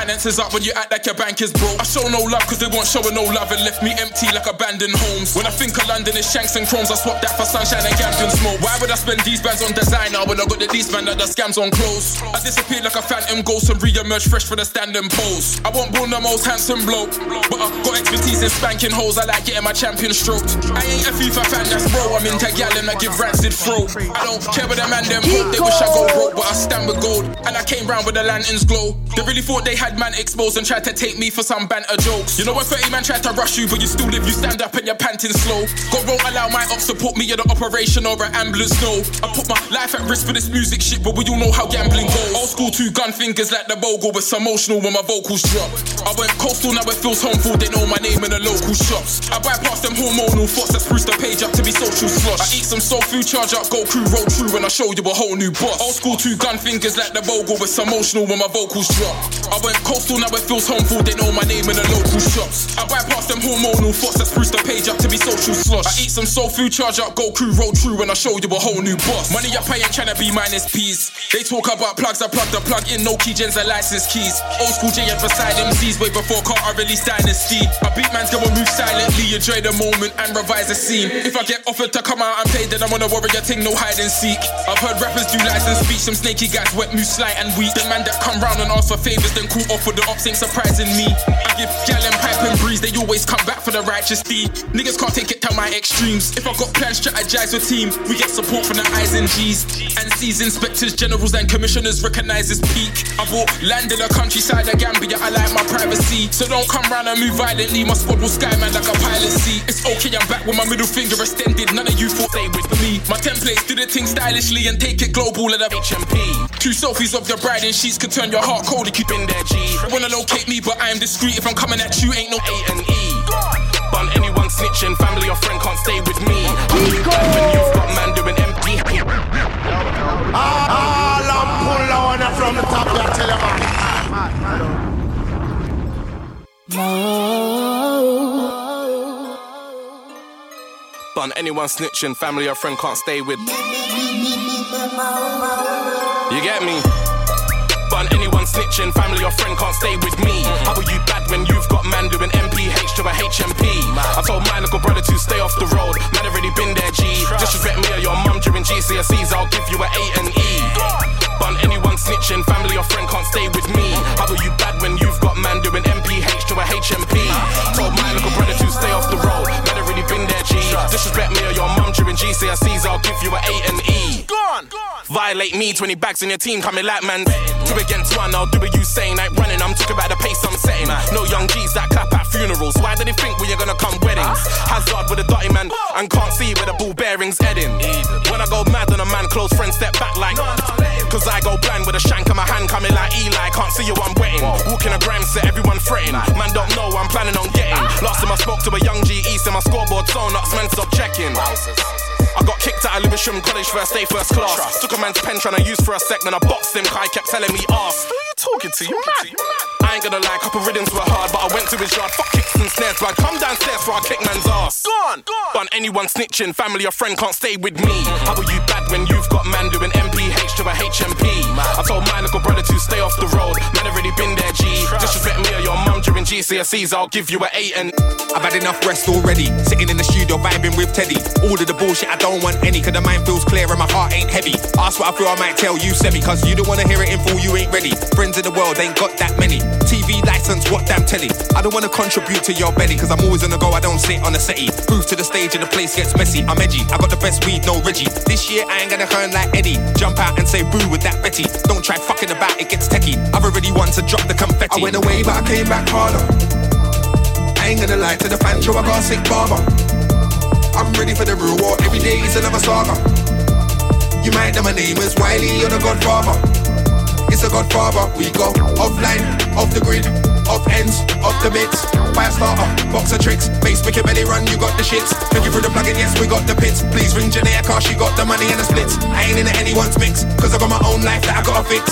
Finances up when you act like your bank is broke. I show no love cause they weren't showing no love and left me empty like abandoned homes. When I think of London, it's shanks and chromes, I swap that for sunshine and Gambian smoke. Why would I spend these bands on designer when I got the least band that does scams on clothes? I disappear like a phantom ghost and re-emerge fresh for the standing pose. I won't born the most handsome bloke, but I got expertise in spanking hoes. I like getting my champion stroked. I ain't a FIFA fan, that's bro. I'm into and I give rancid throat. I don't care what the man them hope. They wish I go broke, but I stand with gold. And I came round with the lanterns glow. They really thought they had man exposed and tried to take me for some banter jokes. You know when 30 man tried to rush you, but you still live, you stand up and you're panting slow. God won't allow my ops to put me in an operation or an ambulance, no. I put my life at risk for this music shit, but we all know how gambling goes. Old school two gun fingers like the bogle, but emotional when my vocals drop. I went coastal, now it feels homeful, they know my name in the local shops. I bypass them hormonal thoughts that spruce the page up to be social slosh. I eat some soul food, charge up, go crew, roll through, when I show you a whole new boss. Old school two gun fingers like the bogle, but emotional when my vocals drop. I went coastal, now it feels home food, they know my name in the local shops. I bypass them hormonal thoughts that spruce the page up to be social slosh. I eat some soul food, charge up, go crew, roll true when I show you a whole new boss. Money up, I ain't tryna be minus P's. They talk about plugs, I plug the plug in, no key gens and license keys. Old school J beside MCs, way before Carter released Dynasty. I beat man's go and move silently, enjoy the moment and revise the scene. If I get offered to come out and play, then I'm on a warrior thing, no hide and seek. I've heard rappers do license speech, some snaky guys wet, move slight and weak. The man that come round and ask for favors, then call off with the ops ain't surprising me. I give gal and pipe and breeze, they always come back for the righteous deed. Niggas can't take it to my extremes. If I got plans, strategize with team. We get support from the eyes and G's. And C's inspectors, generals, and commissioners recognize this peak. I bought land in the countryside of Gambia, I like my privacy. So don't come round and move violently. My squad will skyman like a pilot. It's okay, I'm back with my middle finger extended. None of you thought they with me. My templates do the thing stylishly and take it global at a HMP. Two selfies of the bride and sheets could turn your heart cold if you've been there, G. Wanna locate me, but I am discreet. If I'm coming at you, ain't no A and E. Bun anyone snitching, family or friend can't stay with me. When you've got man doing empty. All I'm pull on from the top, I tell you, man. Bun anyone snitching, family or friend can't stay with. Me. You get me? Bun anyone snitching, family or friend can't stay with me. How are you bad when you've got man doing MPH to a HMP? I told my little brother to stay off the road. Man already been there, G. Disrespect me or your mum during GCSEs, I'll give you a A and E. Bun anyone snitching, family or friend can't stay with me. How are you bad when you've got man doing MPH to a HMP? Told my little brother to stay off the road. Man already been there, G. Disrespect me or your mum during GCSEs, I'll give you a A and E. Violate me, 20 bags in your team coming like man. Two against one, I'll do what you saying. Ain't running, I'm talking about the pace I'm setting. No young G's that clap at funerals. Why do they think we are gonna come weddings? Hazard with a dirty man and can't see where the ball bearings heading. When I go mad on a man, close friends step back like. Cause I go blind with a shank in my hand, coming like Eli. Can't see you, I'm wetting. Walking a gram set, everyone fretting. Man don't know, I'm planning on getting. Last time I spoke to a young G East in my scoreboard, so nuts, man, stop checking. I got kicked out of Lewisham College first day, first class. Took a man's pen trying to use for a sec, then I boxed him, he kept telling me ass. Who you talking to? You mad? I ain't gonna lie, couple rhythms were hard, but I went to his yard. Fuck kicks and snares, but I come downstairs for I kick man's ass. Gone, gone. go on. Anyone snitching, family or friend can't stay with me. How are you bad when you've got man doing MPH to a HMP? I told my little brother to stay off the road. Man already been there, G. Disrespect me or your mum during GCSEs, I'll give you a eight and. I've had enough rest already. Sitting in the studio vibing with Teddy. All of the bullshit I don't want any, cause the mind feels clear and my heart ain't heavy. Ask what I feel, I might tell you semi, cause you don't wanna hear it in full, you ain't ready. Friends in the world ain't got that many. TV license, what damn telly. I don't wanna contribute to your belly, cause I'm always on the go, I don't sit on the settee. Proof to the stage and the place gets messy. I'm edgy, I got the best weed, no Reggie. This year I ain't gonna earn like Eddie. Jump out and say boo with that Betty. Don't try fucking about, it gets techie. I've already won to drop the confetti. I went away, but I came back harder. I ain't gonna lie to the fan, yo, I got a sick barber. I'm ready for the reward, every day is another saga. You might know my name is Wiley, you're the godfather. It's a godfather, we go offline, off the grid, off ends, off the bits. Fire starter, box of tricks, base make your belly run, you got the shits. You for the plug-in, yes, we got the pits. Please ring Janaea, car, she got the money and the splits. I ain't into anyone's mix, cause I got my own life that I gotta fix.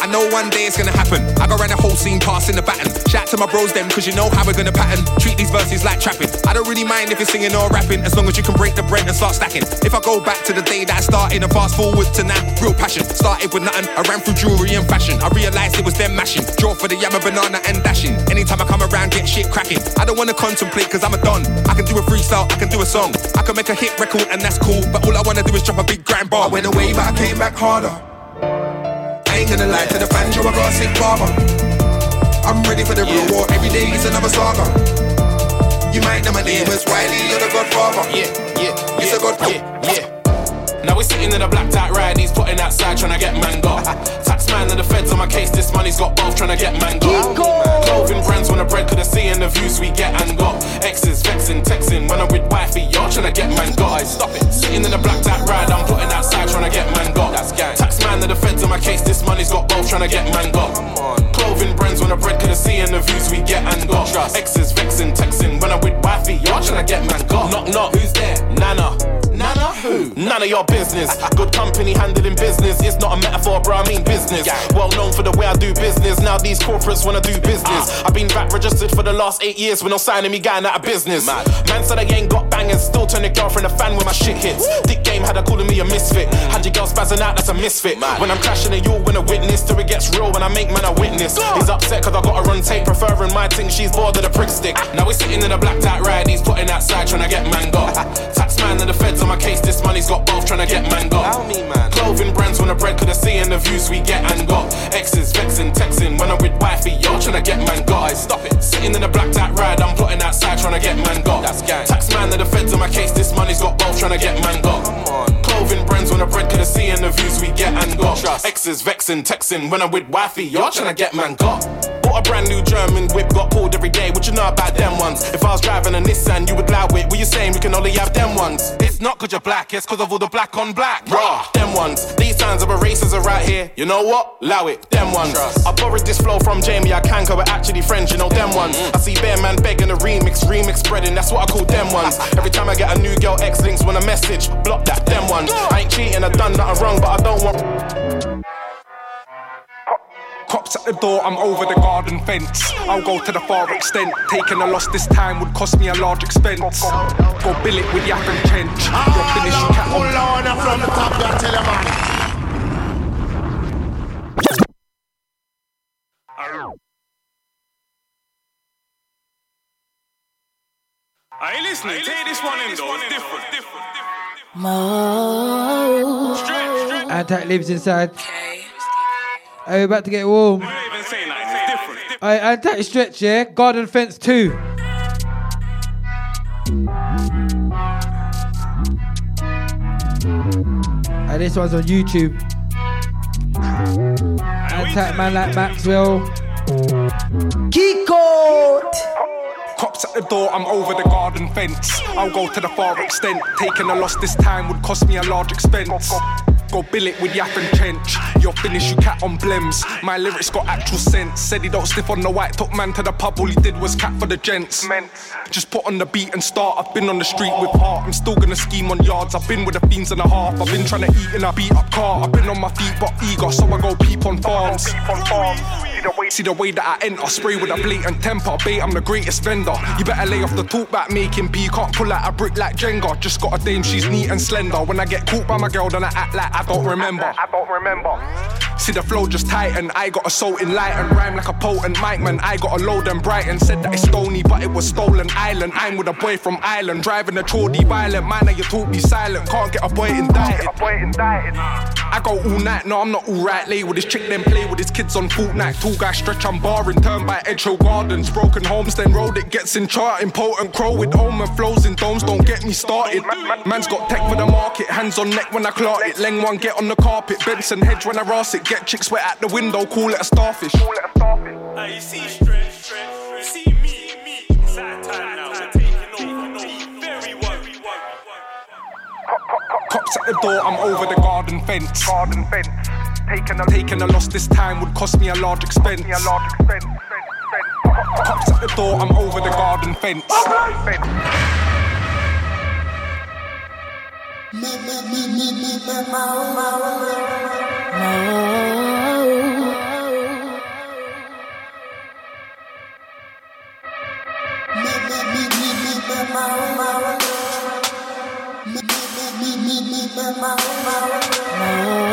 I know one day it's gonna happen. I go around the whole scene passing the baton. Shout to my bros them, cause you know how we're gonna pattern. Treat these verses like trapping. I don't really mind if you're singing or rapping, as long as you can break the bread and start stacking. If I go back to the day that I started and fast forward to now, real passion. Started with nothing, I ran through jewelry and fashion. I realized it was them mashing. Draw for the yammer, banana and dashing. Anytime I come around, get shit cracking. I don't wanna contemplate, cause I'm a don. I can do a freestyle, I can do a song. I can make a hit record and that's cool, but all I wanna do is drop a big grand bar. I went away, but I came back harder. I ain't gonna lie to the fans, yo, I got a sick barber. I'm ready for the real war, every day is another saga. You might know my name is Wiley, you're the godfather. Yeah, yeah, It's yeah, a god yeah, yeah. Now we're sitting in a black tie ride, he's putting outside trying to get mango. <laughs> Tax man and the feds on my case, this money's got both trying to get mango. Clothing brands when the bread could've seen the views we get and got. Exes vexing, texting, when I'm with wifey, y'all trying to get mango. Stop it. Sitting in a black tie ride, I'm putting outside trying to get mango. That's gang. Tax man and the feds on my case, this money's got both trying to get man got. Clothing brands when I bread could have seen the views we get and got. Exes vexing, texting when I'm with wifey. Y'all tryna get man got. Knock knock, who's None of your business. Good company handling business. It's not a metaphor, bro. I mean business. Well known for the way I do business. Now these corporates wanna do business. I've been back registered for the last eight years with no signing me going out of business. Man said I ain't got bangers. Still turn the girlfriend a fan when my shit hits. Dick game had her calling me a misfit. Had your girl spazzing out, that's a misfit. When I'm crashing it, you'll win a witness. Till it gets real when I make man a witness. He's upset cause I gotta run tape, preferring my thing. She's bored of the prick stick. Now we're sitting in a black tie ride. He's putting outside trying to get man got. <laughs> Tax man and the feds on my case. This money's got both trying to get man got. How me, man? Clothing brands when the bread could have seen the views we get and got. Exes vexing, texting when I'm with wifey. Yo, trying to get man got. Stop it. Sitting in a black tie ride. I'm plotting outside trying to get man got. That's gang. Tax man and the feds on my case. This money's got both trying to get man got. Clothing brands when the bread could have seen the views we get and got. Exes vexing, texting when I'm with wifey. Y'all trying to get man got. Bought a brand new German whip, got pulled every day. What you know about them ones? If I was driving a Nissan, you would allow it. What you saying? We can only have them ones. It's not cause you're black, it's cause of all the black on black. Raw, them ones. These signs of a racist are right here. You know what? Allow it, them ones. I borrowed this flow from Jamie, I can, cause we're actually friends, you know them ones. I see Bear Man begging a remix, remix spreading, that's what I call them ones. <laughs> Every time I get a new girl, X links when a message, block that, them ones. I ain't cheating, I done nothing wrong, but I don't want. Cops at the door, I'm over the garden fence. I'll go to the far extent. Taking a loss this time would cost me a large expense. Go bill it with Yap and Chench. You're finished, you can't Hold on, from the top, there, tell you, man. I ain't listening. Take this one in though. It's different. different. Antac lives inside. Are you about to get warm? Alright, Antac stretch, yeah? Garden fence 2. And this one's on YouTube. Antac man like Maxwell. Kiko! Cops at the door, I'm over the garden fence. I'll go to the far extent. Taking a loss this time would cost me a large expense. Go bill it with Yap and Chench. You're finished, you cat on blems. My lyrics got actual sense. Said he don't stiff on the white top man to the pub. All he did was cat for the gents. Just put on the beat and start. I've been on the street with heart. I'm still gonna scheme on yards. I've been with the fiends and a half. I've been trying to eat in a beat up car. I've been on my feet but eager, so I go peep on farms. See the way that I enter, spray with a blatant temper. Bait, I'm the greatest vendor. You better lay off the talk back making B. You Can't pull out a brick like Jenga. Just got a dame, she's neat and slender. When I get caught by my girl, then I act like I don't remember. I don't remember. See the flow just tighten. I got a soul in light and rhyme like a potent mic man. I got a load and Brighton. Said that it's stony, but it was stolen island. I'm with a boy from Ireland, driving a Chordy violent. Man, now you talk me silent. Can't get a boy indicted. I go all night, no, I'm not alright. Lay with his chick, then play with his kids on Fortnite. Two guys stretch, I'm barring. Turn by Edge Hill Gardens. Broken homes, then road it gets in charting. Potent crow with home and flows in domes. Don't get me started. Man's got tech for the market. Hands on neck when I clart it. Leng one, get on the carpet. Benson hedge when I ras it. Get chicks wet at the window. Call it a starfish. I see stretch, stretch, you see me, me. It's that time now. We're taking over. Very worried. Cops at the door, I'm over the garden fence. Garden fence. Taking a, Taking a loss this time would cost me a large expense. Me a large expense. Cops at the door, I'm over the garden fence. No.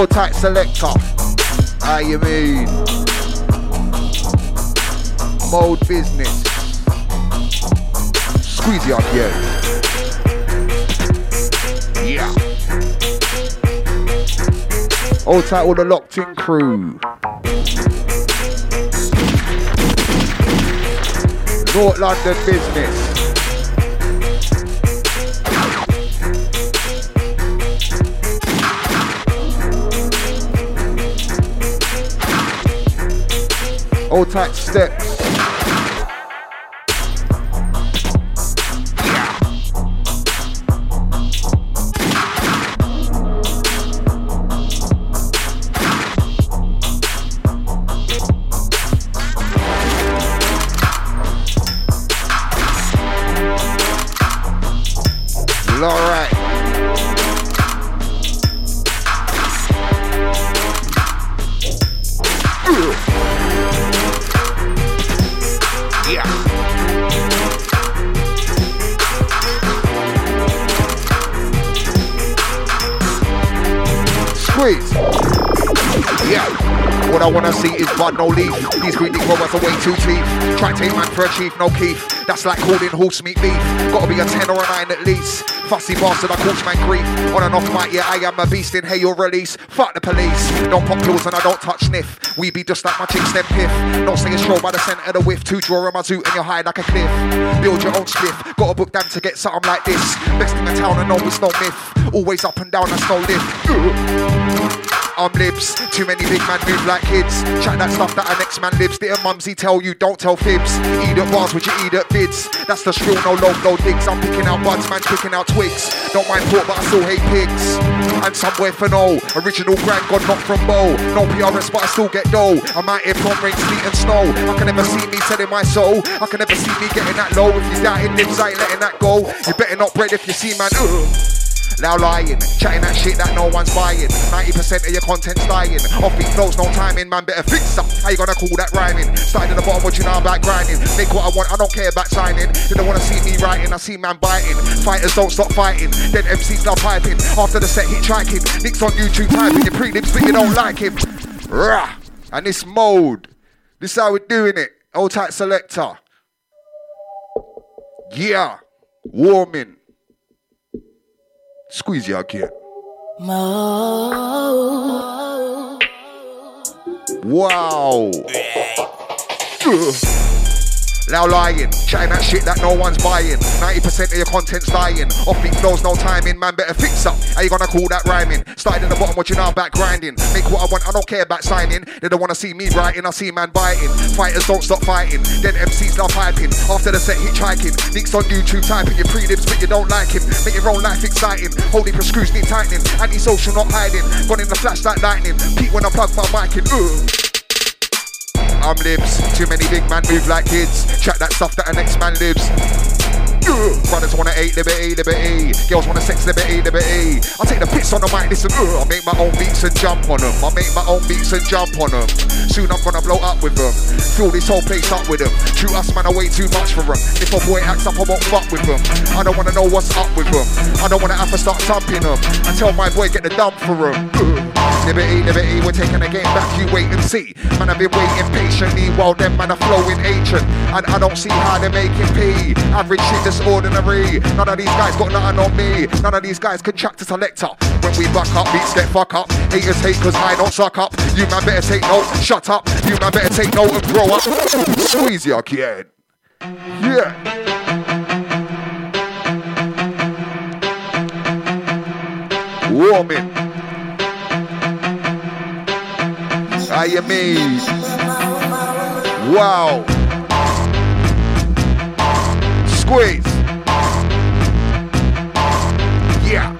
Old tight selector. How you mean? Mode business. Squeeze it up, yeah. Yeah. Old tight with the locked in crew. North London business. Old tight steps. For a chief, no Keith. That's like calling horse meat beef. Gotta be a 10 or a 9 at least. Fussy bastard, I coach man grief. On and off mic, yeah, I am a beast in hey or release. Fuck the police. Don't pop pills and I don't touch sniff. We be just like my chicks, them piff. Don't stay stroll by the centre of the whiff. Two draw on my zoot and you're high like a cliff. Build your own spliff. Gotta book them to get something like this. Best in the town and no, it's no myth. Always up and down, that's no lift. I'm libs. Too many big man move like kids. Chat that stuff that our next man lives. Didn't mumsy tell you, don't tell fibs. Eat at bars, would you eat at bids? That's the shrill, no low, no digs. I'm picking out buds, man, picking out twigs. Don't mind pork, but I still hate pigs. And somewhere for no. Original grand god, not from Bo. No PRS, but I still get dough. I'm out here from rain, sleet and snow. I can never see me selling my soul. I can never see me getting that low. If you're doubting nibs, I ain't letting that go. You better not bread if you see man. Ugh. Now lying, chatting that shit that no one's buying. 90% of your content's dying. Offbeat flows, no timing, man. Better fix up. How you gonna call that rhyming? Starting at the bottom, what you know about grinding. Make what I want, I don't care about signing. They don't wanna see me writing, I see man biting. Fighters don't stop fighting. Then MCs love hyping. After the set, hit triking. Nicks on YouTube typing your prelims, but you don't like him. Rah! And this mode. This how we're doing it. Old tight selector. Yeah. Warming. Squeeze your kid. Wow. Ugh. Now lying, chatting that shit that no one's buying. 90% of your content's dying. Offbeat flows, no timing, man. Better fix up. How you gonna call that rhyming? Started at the bottom, you know about grinding. Make what I want, I don't care about signing. They don't wanna see me writing, I see man biting. Fighters don't stop fighting. Then MCs love hyping. After the set, hitchhiking. Nicks on YouTube typing your prelims, but you don't like him. Make your own life exciting. Holding for screws, need tightening. Anti-social, not hiding. Gone in the flash like lightning. Peak when I plug my mic in. Ugh. I'm libs. Too many big man move like kids. Chat that stuff that a next man lives. Ugh. Brothers wanna eat liberty, liberty. Girls wanna sex liberty, liberty. I take the piss on the mic, listen. Ugh. I make my own beats and jump on them. I make my own beats and jump on them. Soon I'm gonna blow up with them. Fill this whole place up with them. Shoot us, man, I way too much for them. If a boy acts up, I won't fuck with them. I don't wanna know what's up with them. I don't wanna have to start thumping them. I tell my boy get the dump for them. Liberty, liberty, we're taking the game back, you wait and see. Man, I've been waiting patiently while them man are flowing ancient. And I don't see how they're making P. Average shit that's ordinary. None of these guys got nothing on me. None of these guys can track to selector. When we buck up, beats get fuck up. Haters hate cause I don't suck up. You man better take note, shut up. You man better take note and grow up. Squeeze your kid. Yeah. Warming. I am me. Wow. Squeeze. Yeah.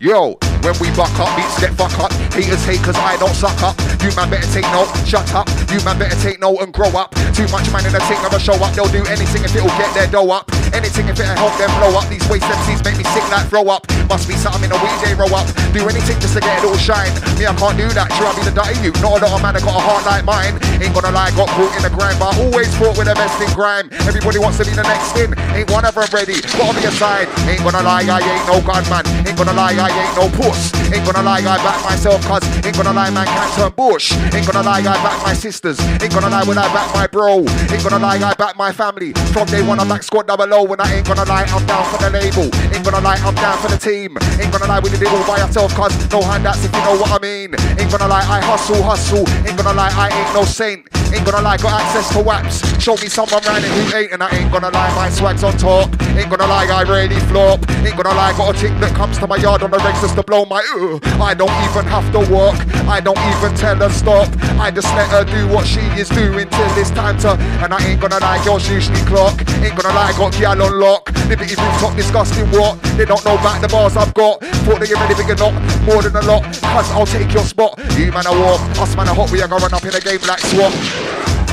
Yo, when we buck up, beats get fuck up. Haters hate cause I don't suck up. You man better take note, shut up. You man better take note and grow up. Too much man in the thing never show up. They'll do anything if it'll get their dough up. Anything if it'll help them blow up. These waste MCs make me sick like throw up. Must be something in the way they roll up. Do anything just to get it all shine. Me, I can't do that. Sure, I'll be the dirty you. Not a lot of man that got a heart like mine. Ain't gonna lie, got caught in the grind, but I always fought with the best in grime. Everybody wants to be the next in. Ain't one of ready. Gotta be a side. Ain't gonna lie, I ain't no gunman. Ain't gonna lie, I ain't no puss. Ain't gonna lie, I back myself, cuz ain't gonna lie, man can't turn bush. Ain't gonna lie, I back my sisters. Ain't gonna lie when I back my bro. Ain't gonna lie, I back my family. From day one, I back squad double O. When I ain't gonna lie, I'm down for the label. Ain't gonna lie, I'm down for the team. Ain't gonna lie, we did it all by ourselves, cuz no handouts if you know what I mean. Ain't gonna lie, I hustle, hustle. Ain't gonna lie, I ain't no saint. Ain't gonna lie, got access to waps. Show me someone running who ain't, and I ain't gonna lie, my swag's on top. Ain't gonna lie, I really flop. Ain't gonna lie, got a tick that comes to my yard on the regs just to blow my. Uh, I don't even have to walk. I don't even tell her stop. I just let her do what she is doing till it's time to. And I ain't gonna lie, girls usually clock. Ain't gonna lie, got gal on lock. Liberty rooftop, disgusting what? They don't know about the bars I've got. Thought they already big enough, more than a lot. Cause I'll take your spot. You man are walk, us man are hot. We are going up in a game like swap.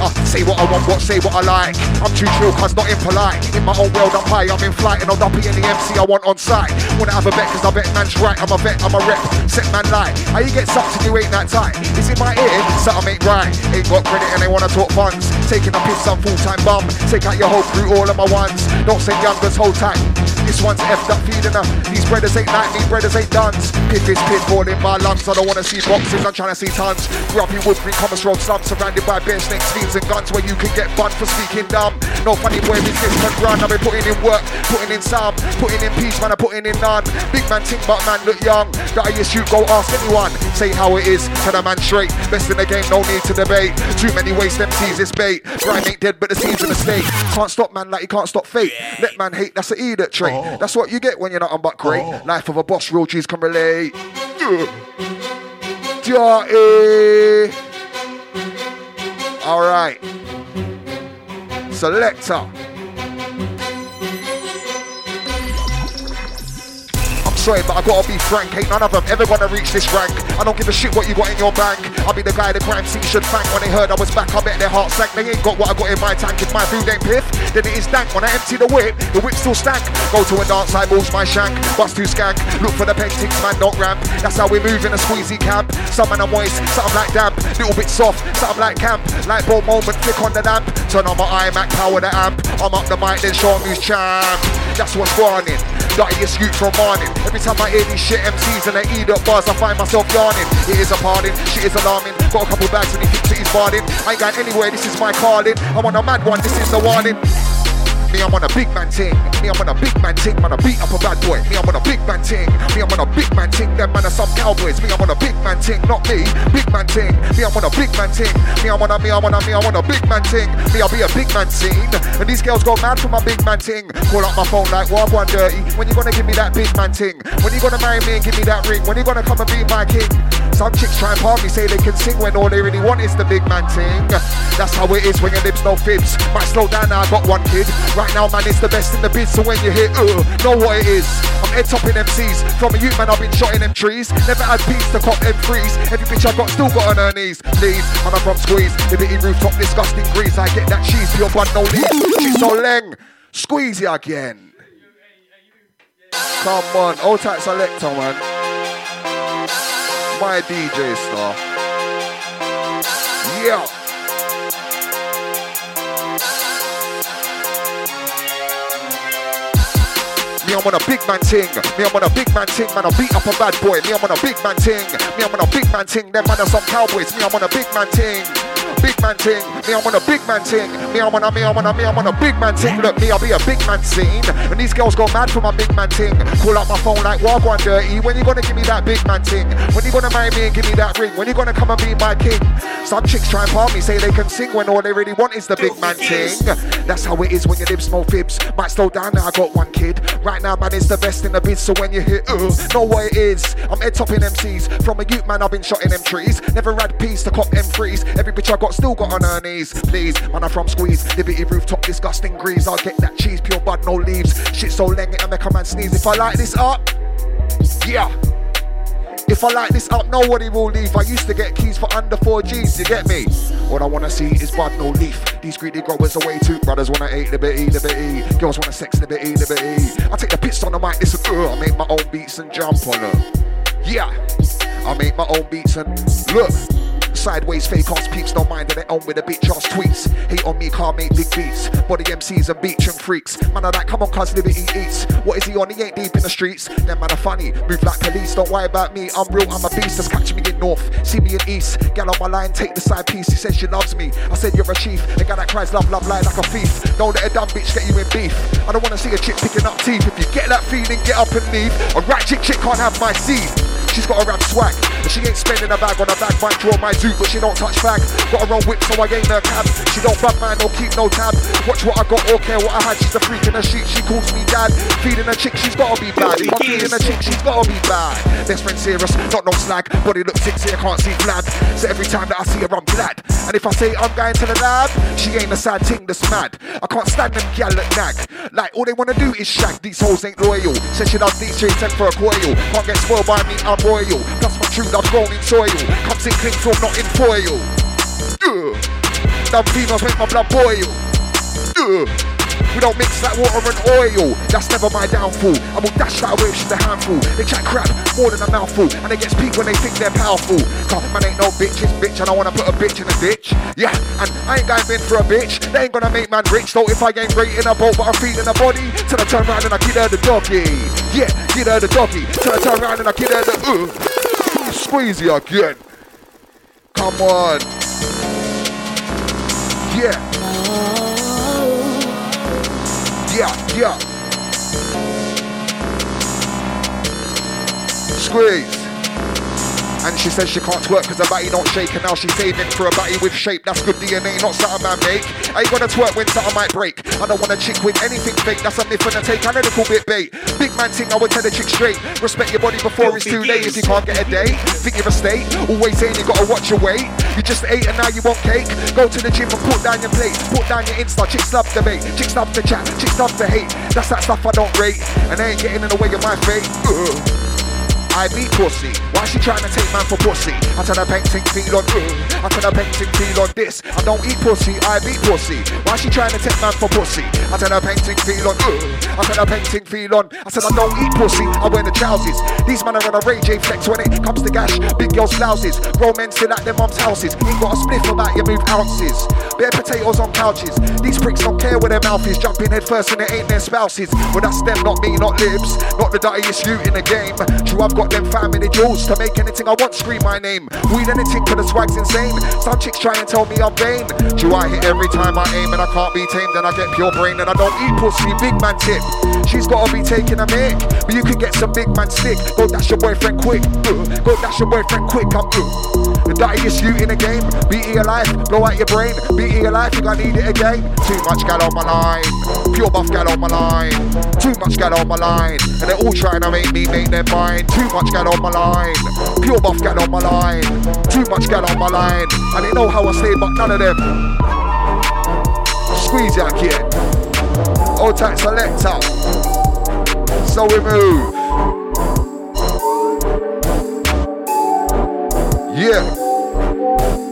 Uh, say what I want, what say what I like. I'm too chill, cause not impolite. In my own world, I'm high, I'm in flight, and I'll dump it in the MC I want on site. Wanna have a bet, cause I bet man's right. I'm a vet, I'm a rep, set man lie. How you get sucked and you ain't that tight? Is in my ear, something ain't right. Ain't got credit and they wanna talk funds. Taking a piss, I'm full time bum. Take out your whole crew, all of my ones. Don't say youngers, hold tight. This one's effed up feeding her. These brothers ain't like me, brothers ain't duns. Piff is pitfall in my lungs. I don't wanna see boxes, I'm trying to see tons. In Woodbury, Commerce Road slums, surrounded by bear snakes, fiends and guns, where you can get bun for speaking dumb. No funny business can run. I've been putting in work, putting in some, putting in peace, man, I'm putting in none. Big man think, but man look young. That I you go ask anyone. Say how it is, tell a man straight. Best in the game, no need to debate. Too many waste MCs, it's bait. Grime ain't dead, but the seeds in the state. Can't stop man like you can't stop fate. Let man hate, that's an idiot trait. Oh. That's what you get when you're not on but great. Oh. Life of a boss, real G's can relate. Dirty. All right. Selector. I'm sorry, but I gotta be frank. Ain't none of them ever gonna reach this rank. I don't give a shit what you got in your bank. I'll be the guy the crime scene should thank. When they heard I was back, I bet their hearts sank. They ain't got what I got in my tank. If my food ain't piff, then it is dank. When I empty the whip, the whip still stank. Go to a dance, I moves my shank. Bust to skank. Look for the pentings, man, don't ramp. That's how we move in a squeezy camp. Some man are moist, something like damp. Little bit soft, something like camp. Light bulb moment, flick on the lamp. Turn on my iMac, power the amp. I'm up the mic, then show who's champ. That's what's going on. Dirtiest youth from morning. Every time I hear these shit MCs and they eat up bars, I find myself yawning. It is a appalling, shit is alarming. Got a couple bags and he thinks it is barring. I ain't going anywhere, this is my calling. I'm on a mad one, this is the warning. Me, I'm on a big man ting. Me, I'm on a big man ting. Man, I beat up a bad boy. Me, I'm on a big man ting. Me, I'm on a big man ting. Them man are some cowboys. Me, I'm on a big man ting. Not me, big man ting. Me, I'm on a big man ting. Me, I'm on a, me, I'm on a, me, I'm on a big man ting. Me, I'll be a big man ting. And these girls go mad for my big man ting. Call up my phone like, what one dirty? When you gonna give me that big man ting? When you gonna marry me and give me that ring? When you gonna come and be my king? Some chicks try and part me, say they can sing when all they really want is the big man ting. That's how it is when your lips no fibs. Might slow down now, I got one kid. Now, man, it's the best in the biz. So when you hit, uh, know what it is. I'm head topping MCs. From a youth man, I've been shot in them trees. Never had peace to cop them freeze. Every bitch I got still got on her knees. Please, man, I'm from squeeze. Liberty rooftop, disgusting grease. I get that cheese, pure blood, no leaves. She's so leng. Squeeze again. Come on, old tight selector, man. My DJ star. Yeah. Me, I'm on a big man ting. Me, I'm on a big man ting. Man, I beat up a bad boy. Me, I'm on a big man ting. Me, I'm on a big man ting. Them man are some cowboys. Me, I'm on a big man ting. Big man ting. Me, I'm on a big man ting. Me, I'm on a, me, I'm on a, me, I'm on a big man ting. Look, me, I'll be a big man scene. And these girls go mad for my big man ting. Call up my phone like, Wagwan dirty. When you gonna give me that big man ting? When you gonna marry me and give me that ring? When you gonna come and be my king? Some chicks try and palm me, say they can sing when all they really want is the big man ting. That's how it is when your lips no fibs. Might slow down now, I got one kid. Right now, man, it's the best in the biz. So when you hit, uh, know what it is. I'm head topping MCs. From a youth man, I've been shot in them trees. Never had peace to cop M3s. Every bitch I got still got on her knees. Please, man, I'm from squeeze. Liberty rooftop, disgusting grease. I'll get that cheese, pure bud, no leaves. Shit so leng it and make a man sneeze. If I light this up, yeah. If I light this up, nobody will leave. I used to get keys for under 4 G's, you get me? What I wanna see is bud, no leaf. These greedy growers away too. Brothers wanna eat liberty, liberty. Girls wanna sex, liberty, liberty. I take the piss on the mic, listen, uh, I make my own beats and jump on them. Yeah, I make my own beats and look. Sideways fake ass peeps don't mind that they own with a bitch ass tweets. Hate on me, can't make big beats. Body MCs and beach and freaks. Man, I like, come on, cuz Liberty eats. What is he on? He ain't deep in the streets. Them man are funny, move like police. Don't worry about me, I'm real, I'm a beast. Just catch me in north, see me in east. Gal on my line, take the side piece. He says she loves me. I said you're a chief. A guy that cries love, love, lie like a thief. Don't let a dumb bitch get you in beef. I don't wanna see a chick picking up teeth. If you get that feeling, get up and leave. A right chick can't have my seed. She's got a rap swag, And she ain't spending a bag on a bag. Might draw my zoo, but she don't touch fag. Got her own whip, so I ain't her cab. She don't bad man, don't keep no tab. Watch what I got, or care what I had. She's a freak in the sheet, she calls me dad. Feeding a chick, she's gotta be bad. If I'm feeding a chick, she's gotta be bad. Best friend serious, not no slag. Body looks sexy, I can't see flab. So every time that I see her, I'm glad. And if I say I'm going to the lab, she ain't a sad thing that's mad. I can't stand them gal that nag. Like all they wanna do is shag. These hoes ain't loyal. Said she loves DJs, sent for a coil. Can't get spoiled by me, I'm royal. Plus my love's grown in soil. Comes in clean from not in foil. Yeah. Them females make my blood boil. Yeah. We don't mix like water and oil. That's never my downfall. I will dash that away, she's a handful. They chat crap more than a mouthful, and it gets peaked when they think they're powerful. Cause man ain't no bitch, it's bitch, and I wanna put a bitch in a ditch. Yeah, and I ain't going in for a bitch. They ain't gonna make man rich. So if I ain't great in a boat, but I'm feeding a body, till I turn around and I get her the doggy. Yeah, get her the doggy. Till I turn around and I get her the uh, squeezy again. Come on. Yeah. Yeah, yeah. Squeeze. And she says she can't twerk because her body don't shake And now she's saving for a body with shape. That's good DNA, not something man make. I ain't gonna twerk when something might break. I don't want a chick with anything fake. That's a myth and a take and a little bit bait. Big man thing, I would tell the chick straight. Respect your body before it's too late. If you can't get a date, think you're a state Always saying you gotta watch your weight. You just ate and now you want cake. Go to the gym and put down your plate. Put down your Insta, chicks love debate Chicks love to chat, chicks love to hate. That's that stuff I don't rate. And I ain't getting in the way of my fate. Ugh. <laughs> I beat pussy. Why she trying to take man for pussy? I tell her painting feel on uh, I tell her painting feel on this. I don't eat pussy, I beat pussy. Why she trying to take man for pussy? I tell her painting feel on uh, I tell her painting feel on. I said I don't eat pussy, I wear the trousers. These men are on a Ray J flex when it comes to gash. Big girls blouses. Grown men still at their mom's houses. Ain't got a spliff about you move ounces. Bare potatoes on couches. These pricks don't care where their mouth is. Jumping head first and it ain't their spouses. Well that's them, not me, not libs. Not the dirtiest you in the game. True, I've got them family jewels to make anything I want scream my name. Weed anything cause the swag's insane. Some chicks try and tell me I'm vain. Do I hit every time I aim and I can't be tamed and I get pure brain and I don't eat pussy. Big man tip. She's gotta be taking a mic. But you can get some big man stick. Go dash your boyfriend quick. <laughs> Go dash your boyfriend quick. I'm uh. The dirtiest you in the game. Beat your life, blow out your brain. Your life, you gonna need it again. Too much gal on my line. Pure buff gal on my line. Too much gal on my line. And they're all trying to make me make their mind. Too much gal on my line. Pure buff gal on my line. Too much gal on my line. And they know how I stay, but none of them. Squeeze your kid. Old tight selector. So we move. Yeah.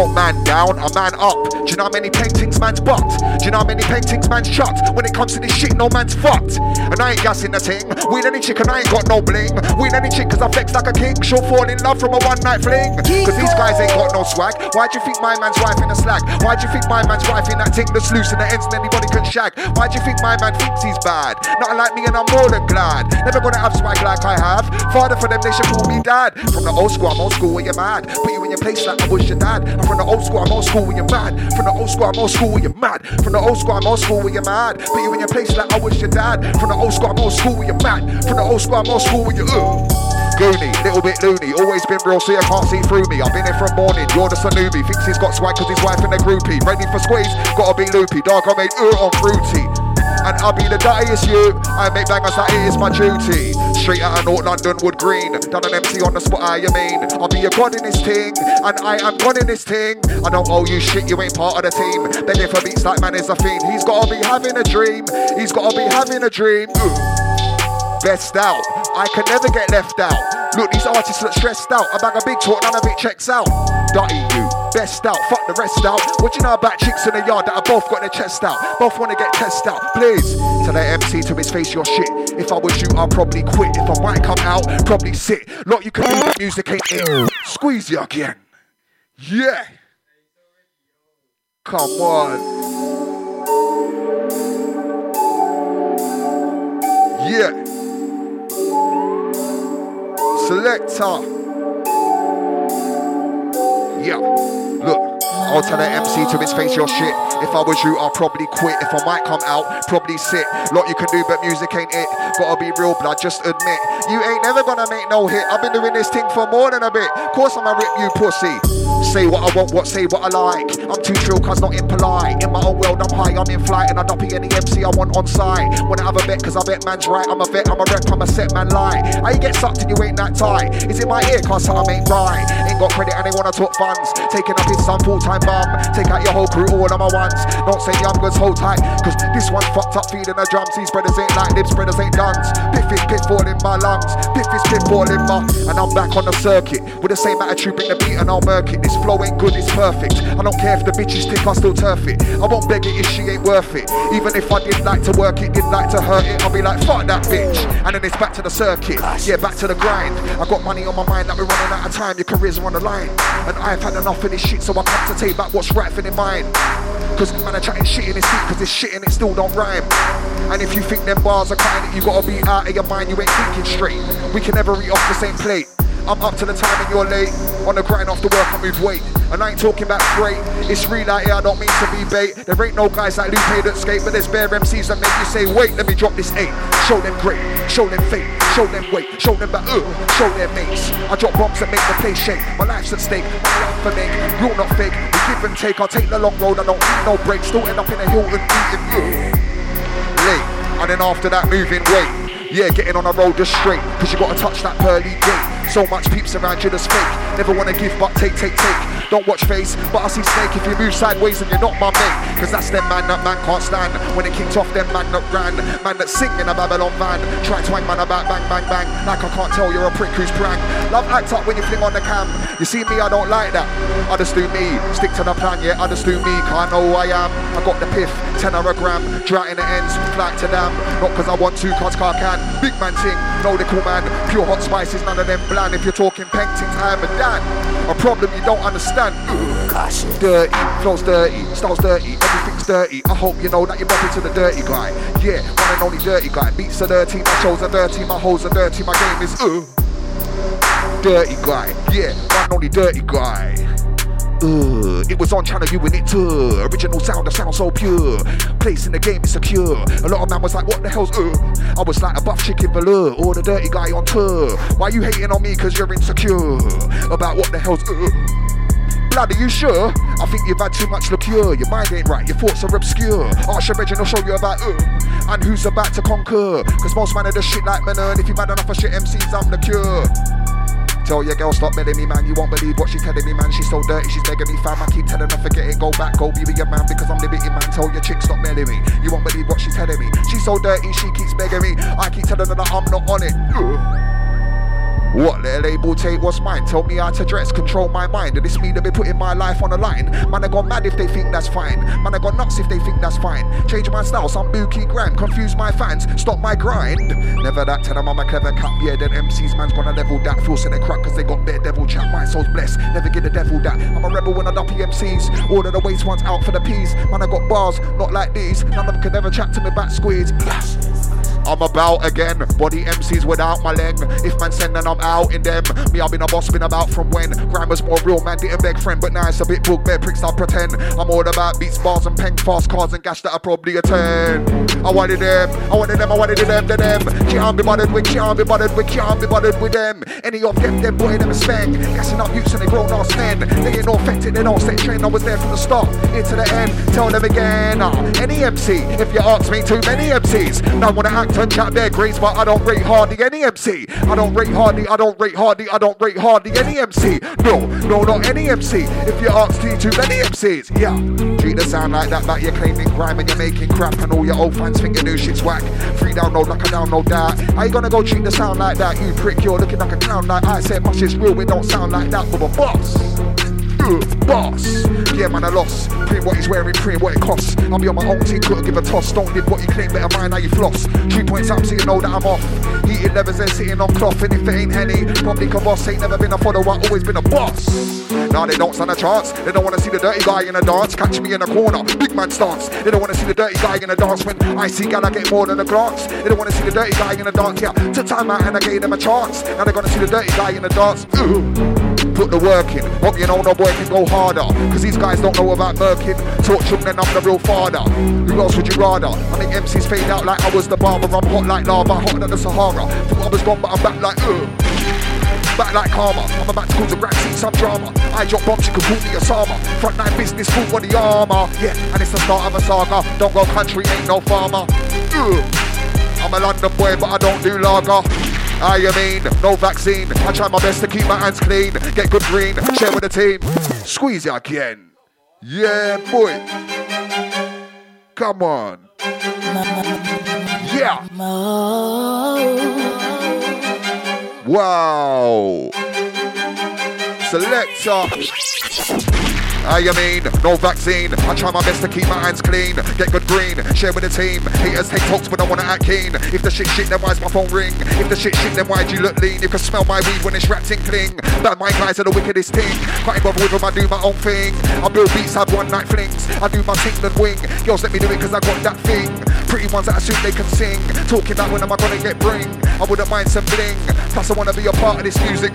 Don't man down, I man up. Do you know how many paintings man's bucked? Do you know how many paintings man's shot? When it comes to this shit, no man's fucked. And I ain't gassing the ting. With any chick and I ain't got no bling. With any chick cause I flex like a king. She'll fall in love from a one night fling. Cause these guys ain't got no swag. Why'd you think my man's wife in a slag? Why'd you think my man's wife in that ting that's loose and the ends and anybody can shag? Why'd you think my man thinks he's bad? Not like me and I'm more than glad. Never gonna have swag like I have. Father for them, they should call me dad. From the old school, I'm old school where you're mad. Put you in your place like I was your dad. And from the old school, I'm old school where you're mad. From the old school, I'm old school where you're mad. From the old school, I'm old school where you're mad. Put you in your place like I was your dad. From the old school, I'm old school where you're mad. From the old school, I'm old school where you're uh. Goony, little bit loony, always been real, so you can't see through me. I've been here from morning, you're just a newbie. Thinks he's got swag cause his wife in a groupie. Ready for squeeze, gotta be loopy. Dog, I made uh on fruity. And I'll be the dirtiest you. I make bangers that it is my duty. Straight out of North London, Wood Green. Done an MC on the spot, I you mean. I'll be a god in this thing. And I am god in this thing. I don't owe you shit, you ain't part of the team. Begging for beats like man is a fiend. He's gotta be having a dream. He's gotta be having a dream. Best out. I can never get left out. Look, these artists look stressed out. I bang a big talk, none of it checks out. Dirty you, best out, fuck the rest out. What you know about chicks in the yard that have both got their chest out? Both wanna get tested out. Please, tell that MC to his face your shit. If I was you, I'd probably quit. If I might come out, probably sit. Look, you can do the music ain't it. Squeeze you again. Yeah. Come on. Yeah. Selector. Yeah. I'll tell an MC to his face your shit. If I was you, I'd probably quit. If I might come out, probably sit. Lot you can do, but music ain't it. Gotta be real, blood, just admit. You ain't never gonna make no hit. I've been doing this thing for more than a bit. Course I'ma rip you pussy. Say what I want, what say what I like. I'm too trill cause not impolite. In my own world, I'm high, I'm in flight, and I don't be any MC I want on site. Wanna have a bet cause I bet man's right. I'm a vet, I'm a rep, I'm a set man lie. How you get sucked and you ain't that tight? Is it my ear cause something ain't right? Ain't got credit and they wanna talk funds. Taking up his son full time Take out your whole crew, all of my ones. Don't say youngers, hold tight. Cause this one fucked up feeding the drums. These spreaders ain't like lip spreaders ain't guns. Piff is piff all in my lungs. Piff is piff all in my. And I'm back on the circuit. With the same attitude, bring the beat and I'll murk it. This flow ain't good, it's perfect. I don't care if the bitches think I still turf it. I won't beg it if she ain't worth it. Even if I did like to work it, did like to hurt it, I'll be like, fuck that bitch. And then it's back to the circuit. Yeah, back to the grind. I got money on my mind that we're running out of time. Your career's are on the line. And I've had enough of this shit, so I come to take back what's rightful in mine. Cause man are chatting shit in his seat, cause this shit in it still don't rhyme. And if you think them bars are kind, you gotta be out of your mind, you ain't thinking straight. We can never eat off the same plate. I'm up to the time and you're late. On the grind off the work, I move weight. And I ain't talking about freight. It's real out here, I don't mean to be bait. There ain't no guys like Lupe that skate, but there's bare MCs that make you say, wait, let me drop this eight. Show them great, show them fate, show them weight, show them back, uh, show them mates. I drop bombs that make the place shake. My life's at stake, my life for make. You're not fake, we give and take. I'll take the long road, I don't need no breaks. Still end up in a Hilton eating uh, late. And then after that, moving weight. Yeah, getting on the road just straight, cause you gotta touch that pearly gate. So much peeps around you that's fake. Never wanna give, but take, take, take. Don't watch face, but I see snake if you move sideways and you're not my mate. Cause that's them man that man can't stand. When it kicked off, them man that ran. Man that sing in a Babylon van. Try to hang man about bang, bang, bang. Like I can't tell you're a prick who's prank. Love act up when you fling on the cam. You see me, I don't like that. I just do me. Stick to the plan, yeah, I just do me. Cause I know who I am. I got the piff, 10 or a gram. Drought in the ends, flag to damn. Not cause I want to, cause car can. Big man ting, no they cool man. Pure hot spices, none of them If you're talking paintings, I am a dan. A problem you don't understand. Gosh, dirty, flows dirty, styles dirty, everything's dirty. I hope you know that you're bumping to the dirty guy. Yeah, one and only dirty guy. Beats are dirty, my shows are dirty, my hoes are dirty, my game is uh. Dirty guy, yeah, one and only dirty guy. Uh, it was on channel you and it too. Original sound, the sound so pure. Place in the game is secure. A lot of man was like, what the hell's uh? I was like a buff chicken velour or the dirty guy on tour. Why you hating on me cause you're insecure? About what the hell's uh? Blood, are you sure? I think you've had too much liqueur. Your mind ain't right, your thoughts are obscure. Your Reginald, show you about uh, and who's about to conquer. Cause most man are the shit like Manon. If you mad enough for shit MCs, I'm the cure. Tell your girl stop belling me, man. You won't believe what she's telling me, man. She's so dirty, she's begging me, fam. I keep telling her, forget it, go back, go be with your man because I'm limited, man. Tell your chick stop belling me. You won't believe what she's telling me. She's so dirty, she keeps begging me. I keep telling her that I'm not on it. Ugh. What a label take what's mine? Tell me how to dress, control my mind. And it's me that be putting my life on the line. Man, I gone mad if they think that's fine. Man, I got nuts if they think that's fine. Change my style, some bookie grand. Confuse my fans, stop my grind. Never that, tell them I'm a clever cat. Yeah, then MCs, man's gonna level that. Feel in the crack cause they got bare devil chat. My soul's blessed, never get the devil that. I'm a rebel when I dumpy MCs. All of the waste ones out for the peas. Man, I got bars, not like these. None of them can ever chat to me back squeeze. I'm about again. Body MCs without my leg. If man send then I'm out in them. Me, I've been a boss, been about from when. Grammar's more real, man, didn't beg friend, but now it's a bit book, bare pricks, I pretend. I'm all about beats, bars, and pen, fast cars, and gash that I probably attend. I wanted them, I wanted them, I wanted them, to them. Can't be bothered with, can't be bothered with, can't be bothered with them. Any of them, them boy, them a spank. Gassing up youths and they grown ass men. They ain't no affected, they don't set train. I was there from the start, into the end. Tell them again, uh, any MC, if you ask me, too many MCs. Now wanna act grades, but I don't rate hardly any MC. I don't rate hardly, I don't rate hardly, I don't rate hardly any MC. No, no, not any MC. If you ask me, too many MCs, yeah. Treat the sound like that, but you're claiming crime and you're making crap, and all your old fans think your new shit's whack. Free download like a download that. How you gonna go treat the sound like that? You prick, you're looking like a clown like I said, my shit's real, it don't sound like that, but a boss. Boss. Yeah, man, I lost. Pre what he's wearing, pre what it costs. I'll be on my own team, couldn't give a toss. Don't live what you claim, better mind how you floss. Three points up, so you know that I'm off. Eating levers and sitting on cloth, and if it ain't Henny, probably a boss. Ain't never been a follower, always been a boss. Now they don't stand a chance. They don't wanna see the dirty guy in a dance. Catch me in a corner, big man stance. They don't wanna see the dirty guy in a dance when I see gal, I get more than a glance. They don't wanna see the dirty guy in a dance, yeah. Took time out and I gave them a chance. Now they're gonna see the dirty guy in a dance. Ooh put the work in. Hope you know no boy can go harder. Cause these guys don't know about to them, then I'm the real father. Who else would you rather? I make MCs fade out like I was the barber. I'm hot like lava, hotter than the Sahara. Thought I was gone, but I'm back like ugh. Back like karma, I'm about to cause a rap scene some drama. I drop bombs, you can call me Osama. Front line business, full body armor. Yeah, and it's the start of a saga. Don't go country, ain't no farmer. Ugh. I'm a London boy, but I don't do lager. I am mean, no vaccine. I try my best to keep my hands clean. Get good green, share with the team. Squeeze ya again. Yeah, boy. Come on. Yeah. Wow. Selector. I mean, no vaccine. I try my best to keep my hands clean. Get good green, share with the team. Haters take talks, but I wanna act keen. If the shit shit, then why's my phone ring? If the shit shit, then why'd you look lean? You can smell my weed when it's wrapped in cling. Bad mind guys are the wickedest thing. Can't bother with them, I do my own thing. I build beats, have one night flings. I do my thing, then wing. Girls let me do it cause I got that thing. Pretty ones that assume they can sing. Talking about when am I gonna get bring? I wouldn't mind some bling. Plus I wanna be a part of this music.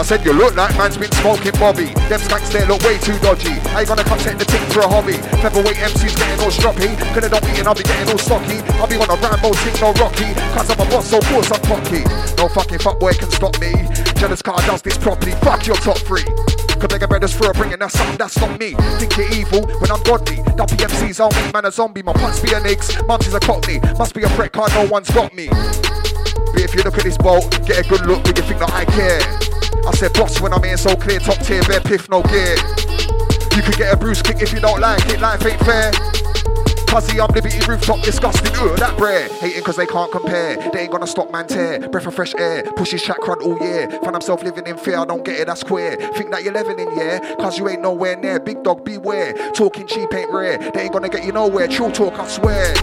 I said you look like man's been smoking Bobby. Them skanks there look way too dodgy. I ain't gonna come take the thing for a hobby. Featherweight MC's getting all stroppy. Cause they don't eat and I'll be getting all stocky. I'll be on a Rambo thing, no Rocky. Cause I'm a boss, so of course I'm cocky. No fucking fuckboy can stop me. Jealous car does this properly. Fuck your top three. Could beg a brothers for a bringing that's something that's not me. Think you're evil when I'm godly. Dumpy MC's on me, man a zombie. My putts be an eggs, mums is a cockney. Must be a threat car, no one's got me. But if you look at this boat, get a good look, but you think that I care. I said boss when I'm in so clear, top tier, bare piff, no gear. You could get a bruise kick if you don't like it, life ain't fair. Cuzzy, I'm liberty rooftop disgusting, that rare. Hating cause they can't compare, they ain't gonna stop man tear. Breath of fresh air, push his crud all year. Find himself living in fear, I don't get it, that's queer. Think that you're in, yeah? Cause you ain't nowhere near, big dog beware. Talking cheap ain't rare, they ain't gonna get you nowhere, true talk, I swear.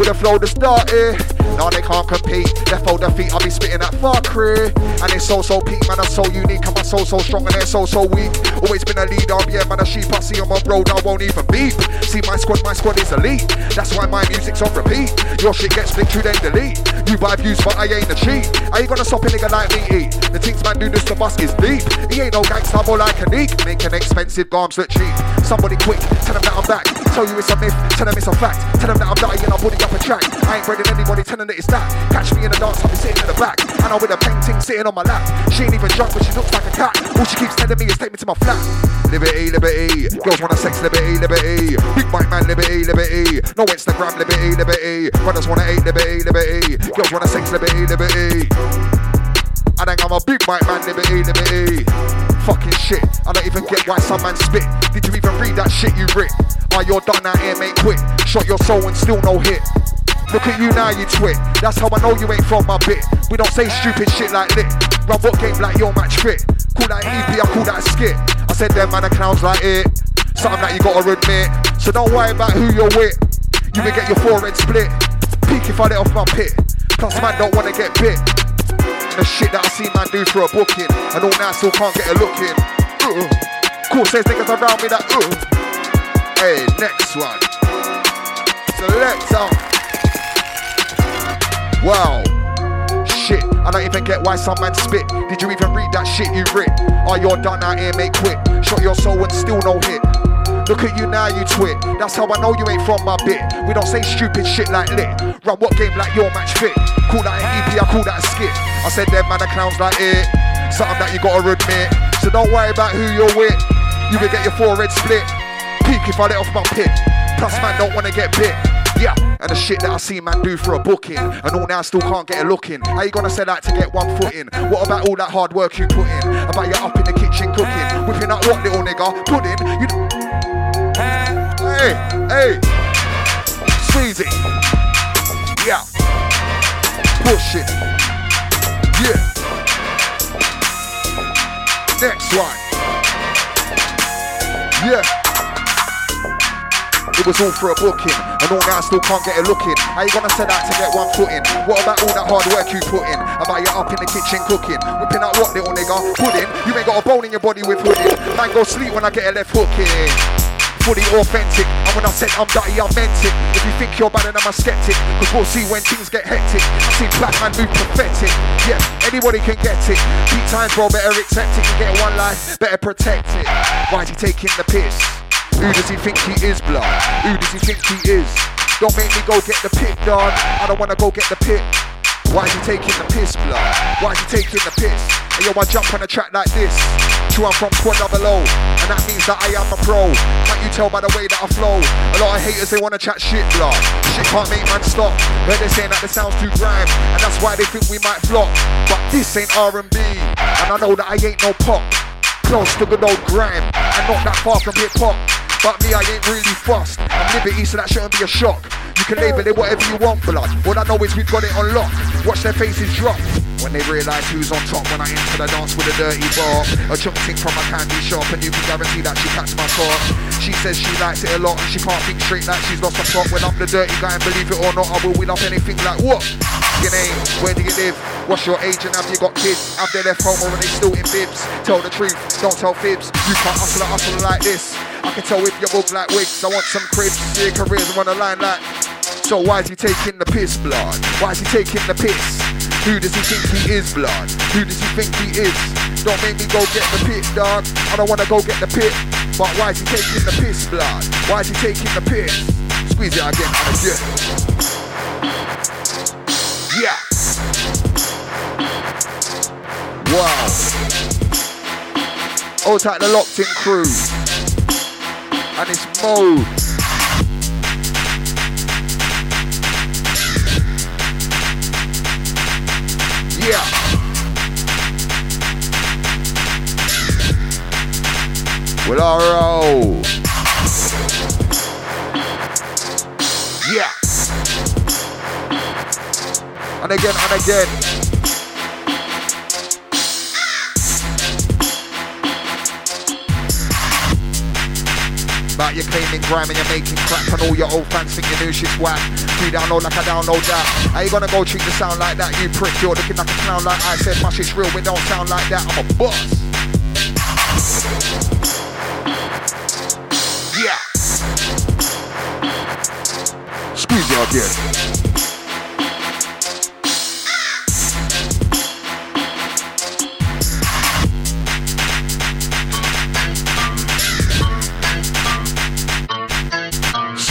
With a flow to start here. Now they can't compete. Left their feet, I'll be spitting that far career. And it's so so peak, man, I'm so unique. And my soul so strong and they're so so weak. Always been a leader, yeah, man, a sheep. I see on road, I won't even beep. See my squad, my squad is elite. That's why my music's on repeat. Your shit gets flicked through, then delete. You buy views, but I ain't a cheat. I ain't gonna stop a nigga like me eat. The things man do this to bus is deep. He ain't no gangster, more like a neek. Making expensive garms look cheap. Somebody quick, tell them that I'm back. Tell you it's a myth, tell them it's a fact. Tell them that I'm dying, I'll put up a track. I ain't breading anybody, telling that it's that. Catch me in the dance, I'll be sitting in the back. And I'm with a painting sitting on my lap. She ain't even drunk, but she looks like a cat. All she keeps telling me is take me to my flat. Liberty, liberty. Girls wanna sex, liberty, liberty. Big bike man, liberty, liberty. No Instagram, liberty, liberty. Brothers wanna hate, liberty, liberty. Girls wanna sex, liberty, liberty. I think I'm a big bike man, liberty, liberty. Fucking shit. I don't even get why some man spit. Did you even read that shit you writ? Are you're done out here, mate? Quit. Shot your soul and still no hit. Look at you now, you twit. That's how I know you ain't from my bit. We don't say stupid shit like lit. Run what game like your match fit. Call that EP, I call that skit. I said them man are clowns like it. Something that you gotta admit. So don't worry about who you're with. You will get your forehead split. Peek if I let off my pit. Plus man don't wanna get bit. Shit that I see man do for a booking. And all now still can't get a look in. Uh. Cool says niggas around me that uh. Hey, next one. Selector. Wow. Shit, I don't even get why some man spit. Did you even read that shit you writ? Are you done out here, mate? Quit. Shot your soul and still no hit. Look at you now, you twit. That's how I know you ain't from my bit. We don't say stupid shit like lit. Run what game like your match fit. Call that an EP, I call that a skit. I said them man are clowns like it. Something that you gotta admit. So don't worry about who you're with. You will get your forehead split. Peak if I let off my pit. Plus man don't wanna get bit. Yeah, and the shit that I see man do for a booking, and all now still can't get a look in. How you gonna say that to get one foot in? What about all that hard work you put in? About you up in the kitchen cooking, whipping up what little nigga? Pudding? You. Hey, hey, Squeezy. Yeah, push it. Yeah. Next one. Yeah. It was all for a booking, and all now I still can't get a look in. How you gonna set out to get one foot in? What about all that hard work you put in? About you up in the kitchen cooking, whipping out what little nigga? Pudding? You ain't got a bone in your body with hooding. Man, go sleep when I get a left hook in. Fully authentic, and when I said I'm dirty, I meant it. If you think you're better than I'm a skeptic, cause we'll see when things get hectic. I see black man move pathetic. Yeah, anybody can get it. Beat time, bro, better accept it. You get one life, better protect it. Why is he taking the piss? Who does he think he is, blood? Who does he think he is? Don't make me go get the pit, dog. I don't wanna go get the pit. Why is he taking the piss, blood? Why is he taking the piss? And yo, I jump on a track like this. True, I'm from squad double O, and that means that I am a pro. Can't you tell by the way that I flow? A lot of haters, they wanna chat shit, blood. Shit can't make man stop. But they're saying that the sounds too grime, and that's why they think we might flop. But this ain't R&B, and I know that I ain't no pop. close to good old grime. And not that far from hip hop. But me, I ain't really fussed. I'm liberty, so that shouldn't be a shock. You can label it whatever you want, blood. All I know is we've got it on lock. Watch their faces drop. When they realise who's on top when I enter the dance with a dirty bar. A chunk thing from a candy shop and you can guarantee that she catch my thought. She says she likes it a lot and she can't think straight like she's lost her plot. When I'm the dirty guy and believe it or not, I will win up anything like what? Your name, where do you live? What's your age and have you got kids? Have they left home or are they still in bibs? Tell the truth, don't tell fibs. You can't hustle a hustle like this. I can tell if you book like wigs. I want some cribs, your careers on the line like. So why is he taking the piss, blood? Why is he taking the piss? Who does he think he is, blood? Who does he think he is? Don't make me go get the pit, dog. I don't wanna go get the pit. But why is he taking the piss, blood? Why is he taking the piss? Squeeze it again and again. Yeah. Wow. Hold tight the locked in crew. And it's mode. Yeah. Well, alright. Yeah. And again and again. About you claiming grime and you're making crap and all your old fans think your new shit's whack. Free download like I download that. How you gonna go treat the sound like that? You prick, you're looking like a clown like I said. My shit's real, we don't sound like that. I'm a boss. Yeah. Squeeze it again.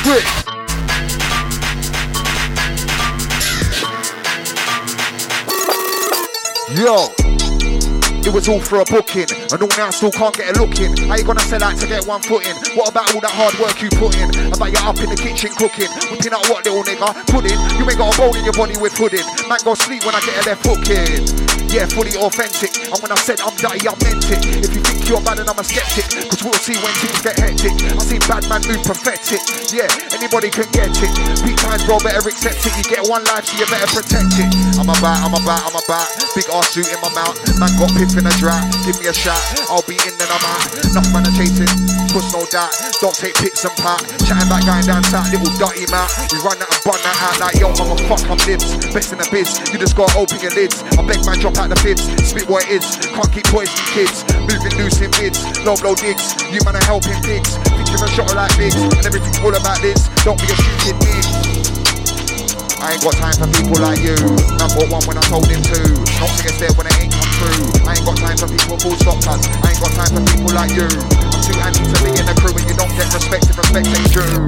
Yo. It was all for a booking, and all now still can't get a look in. How you gonna sell out to get one foot in? What about all that hard work you put in? About you up in the kitchen cooking, whipping out what little nigga? Pudding, you ain't got a bone in your body with pudding. Man go sleep when I get a left hook in. Yeah, fully authentic. And when I said I'm dirty, I meant it. If you think you're bad, then I'm a skeptic. Cause we'll see when things get hectic. I seen bad man move prophetic. Yeah, anybody can get it. Peak times, bro, better accept it. You get one life, so you better protect it. I'm about, I'm about, I'm about. Big ass suit in my mouth. Man got piff in a drought. Give me a shot. I'll be in, then I'm out. Enough man are chasing. Puss no doubt. Don't take pics and pat. Chatting back going down south, little dirty mouth. We run that and bun that out like yo, mama, fuck, I'm libs. Best in the biz. You just gotta open your lids. I beg man, drop out the fibs. Spit what it is. Can't keep poisoning kids. Moving loose in bids. Low blow digs. You man are helping pigs. Think you're a shot like bigs. And everything's all about this. Don't be a stupid bitch. I ain't got time for people like you. Number one when I told him to. Not get there when it ain't come true. I ain't got time for people full stop cuz. I ain't got time for people like you. I'm too anti to be in the crew and you don't get respect if respect ain't due.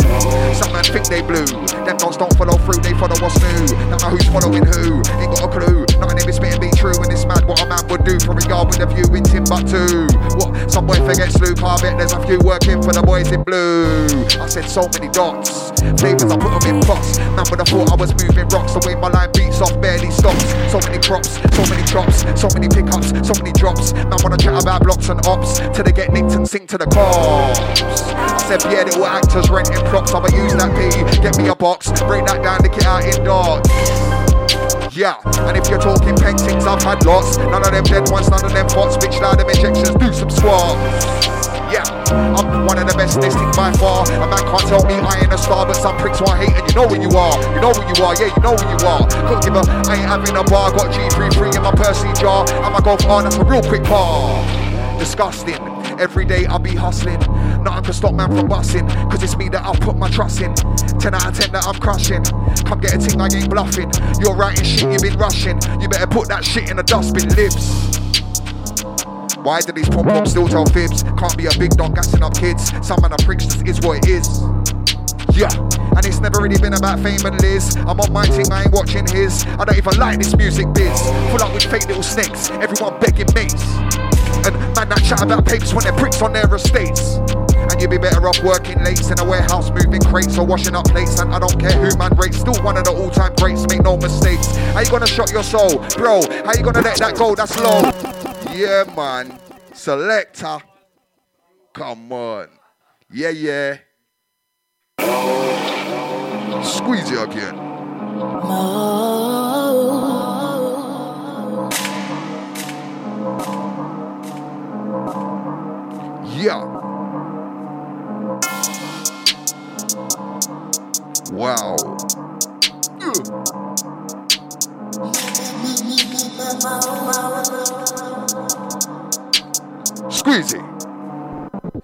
Some man think they blue. Them dons don't follow through, they follow what's new. Don't know who's following who. Ain't got a clue. Nothing if it's spitting be true and it's mad what a man would do for a yard with a view in Timbuktu. What? Some boy forgets Luke. I bet there's a few working for the boys in blue. I said so many dots. Flavors I put them in pots. Man would have thought I was moving rocks. The way my line beats off barely stops. So many crops, so many chops, so many pickups, so many drops. Man wanna chat about blocks and ops till they get nicked and sink to the cops. I said yeah, little actors renting props. I'ma use that P. Get me a box, break that down, lick it out in darts. Yeah, and if you're talking paintings, I've had lots. None of them dead ones, none of them bots. Bitch, loud them injections, do some squats. Yeah, I'm one of the best listing by far. A man can't tell me I ain't a star, but some pricks want hate, and you know who you are. You know who you are, yeah, you know who you are. Couldn't give a, I ain't having a bar. Got G33 in my Percy jar. I'ma go far, that's a real quick par. Disgusting. Every day I be hustling. Nothing can stop man from busting. Cause it's me that I put my trust in. 10 out of 10 that I'm crushing. Come get a ting, I ain't bluffing. You're writing shit, you been rushing. You better put that shit in a dustbin, lives. Why do these pom poms still tell fibs? Can't be a big dog gassing up kids. Some man are pricks, just is what it is. Yeah, and it's never really been about fame and Liz. I'm on my team, I ain't watching his. I don't even like this music biz. Full up with fake little snakes, everyone begging mates. And man that chat about papers when they're pricks on their estates. And you'd be better off working late in a warehouse, moving crates or washing up plates. And I don't care who man rates, still one of the all-time greats, make no mistakes. How you gonna shot your soul, bro? How you gonna let that go? That's low. Yeah, man. Selector. Come on. Yeah, yeah. Squeeze it again. Yeah. Wow. Squeeze it.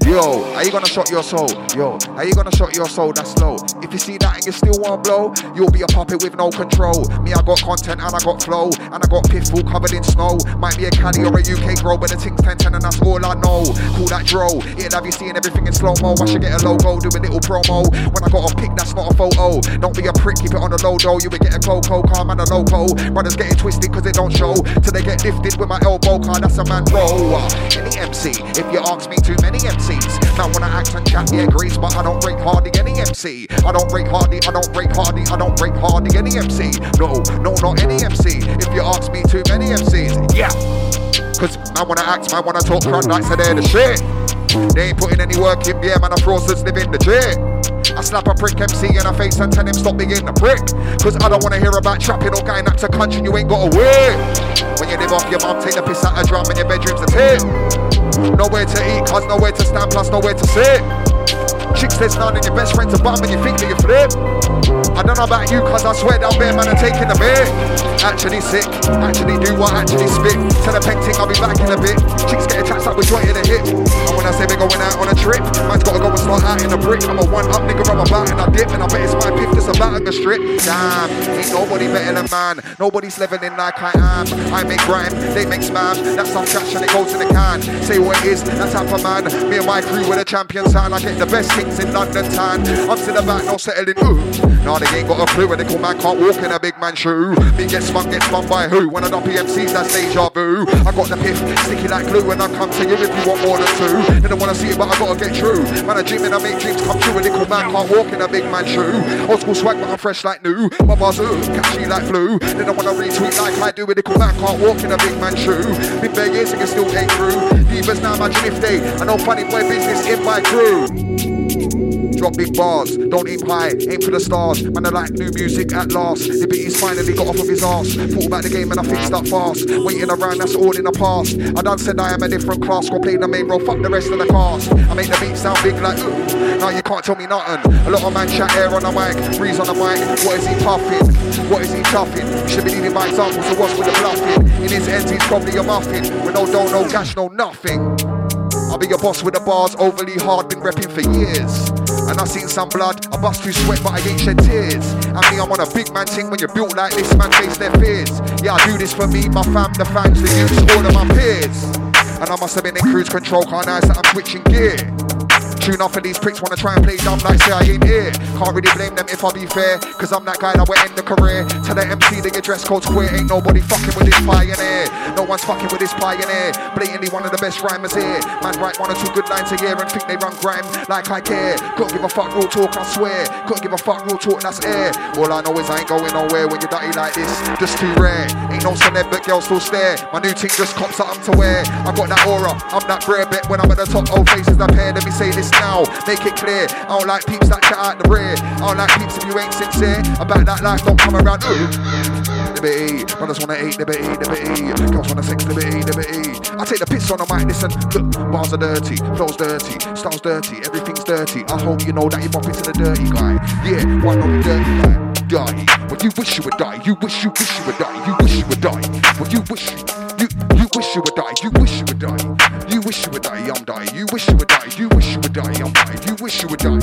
Yo, are you gonna shot your soul? Yo, are you gonna shot your soul? That's low. If you see that and you still want blow, you'll be a puppet with no control. Me, I got content and I got flow, and I got piff full covered in snow. Might be a Cali or a UK grow, but the thing's 10 10 and that's all I know. Call that dro. It'd have you seeing everything in slow mo. I should get a logo, do a little promo. When I got a pic, that's not a photo. Don't be a prick, keep it on the low though. You will get a coco, calm and a loco. Brothers getting twisted cause they don't show. Till they get lifted with my elbow car, that's a man roll. Any MC, if you ask me too many MCs. Now when I act and chat, yeah, grease, but I don't rate hardly any MC. I don't rate hardly, I don't rate hardly, I don't rate hardly any MC. No, no, not any MC. If you ask me too many MCs, yeah. Cause man wanna act, man wanna talk front like so they're the shit. They ain't putting any work in, yeah, man, the fraudsters live in the jet. I slap a prick MC in the face and tell him stop being the prick. Cause I don't wanna hear about trapping or going up to country, you ain't got a wait. When you live off your mum, take the piss out of drum in your bedroom's a tip. Nowhere to eat, cause nowhere to stand, plus nowhere to sit. Chicks, there's none, and your best friend's a bum, and you think that you flip. I don't know about you, cause I swear down bare man are taking a bit. Actually sick, actually do what actually spit. Tell the painting I'll be back in a bit. Chicks get attached like we're joint in a hit. And when I say we're going out on a trip, man's gotta go and start out in a brick. I'm a one up nigga, I'm about and I dip, and I bet it's my piff that's about to strip. Damn, ain't nobody better than man. Nobody's leveling like I am. I make grime, they make spam. That's some trash and it goes in the can. Say what it is, that's half a man. Me and my crew, we're the champions, and I get the best things in London town. I'm to the back, no settling. Ooh. Nah, they ain't got a clue. A little man can't walk in a big man shoe. Me get spun, get spun by who? When I done PMCs, that's deja vu. I got the piff, sticky like glue, and I come to you if you want more than two. They don't wanna see it, but I gotta get true. Man, I dream and I make dreams come true. A little man can't walk in a big man shoe. Old school swag, but I'm fresh like new. My bars ooh, catchy like flu. They don't wanna retweet like I do. A little man can't walk in a big man shoe. Been bare years and you still came through. Divas now imagine if they. I know funny boy business in my crew. Drop big bars, don't aim high, aim for the stars. Man, I like new music at last. The beat is finally got off of his ass. Thought about the game and I fixed up fast. Waiting around, that's all in the past. I done said I am a different class. Go play the main role, fuck the rest of the cast. I make the beat sound big like ooh. Now you can't tell me nothing. A lot of man chat air on the mic, breeze on the mic. What is he puffing? What is he chuffing? Should be leading by example, so what's with the bluffing? In his ends, he's probably a muffin. With no dough, no cash, no nothing. I'll be your boss with the bars, overly hard, been repping for years. And I seen some blood, I bust through sweat, but I ain't shed tears. And me, I'm on a big man thing when you're built like this, man, face their fears. Yeah, I do this for me, my fam, the fans, the youths, all of my peers. And I must have been in cruise control, can't I that I'm switching gear. Tune off these pricks wanna try and play dumb like say I ain't here. Can't really blame them if I be fair, cause I'm that guy that will end the career. Tell the MC that your dress code's queer, ain't nobody fucking with this pioneer. No one's fucking with this pioneer. Blatantly one of the best rhymers here. Man write one or two good lines a year and think they run grime like I care. Couldn't give a fuck real talk, I swear. Couldn't give a fuck real talk, that's air. All I know is I ain't going nowhere when you're dirty like this. Just too rare. Ain't no celeb, but girls still stare. My new team just cops something to wear. I've got that aura, I'm that rare bet when I'm at the top. Old faces that pair. Let me say this now, make it clear. I don't like peeps that chat out the rear. I don't like peeps if you ain't sincere about that life. Don't come around. Ooh. Liberty, brothers wanna eat liberty, liberty. Girls wanna sex liberty, liberty. I take the piss on the mic, listen. Look, bars are dirty, flows dirty, styles dirty, everything's dirty. I hope you know that you bump into the dirty guy. Yeah, one on the dirty guy. Die. When you wish you would die, you wish you wish you would die, you wish you would die. When you wish you you wish you would die, you wish you would die. Wish you would die, you wish you would die, I'm dying. You wish you would die.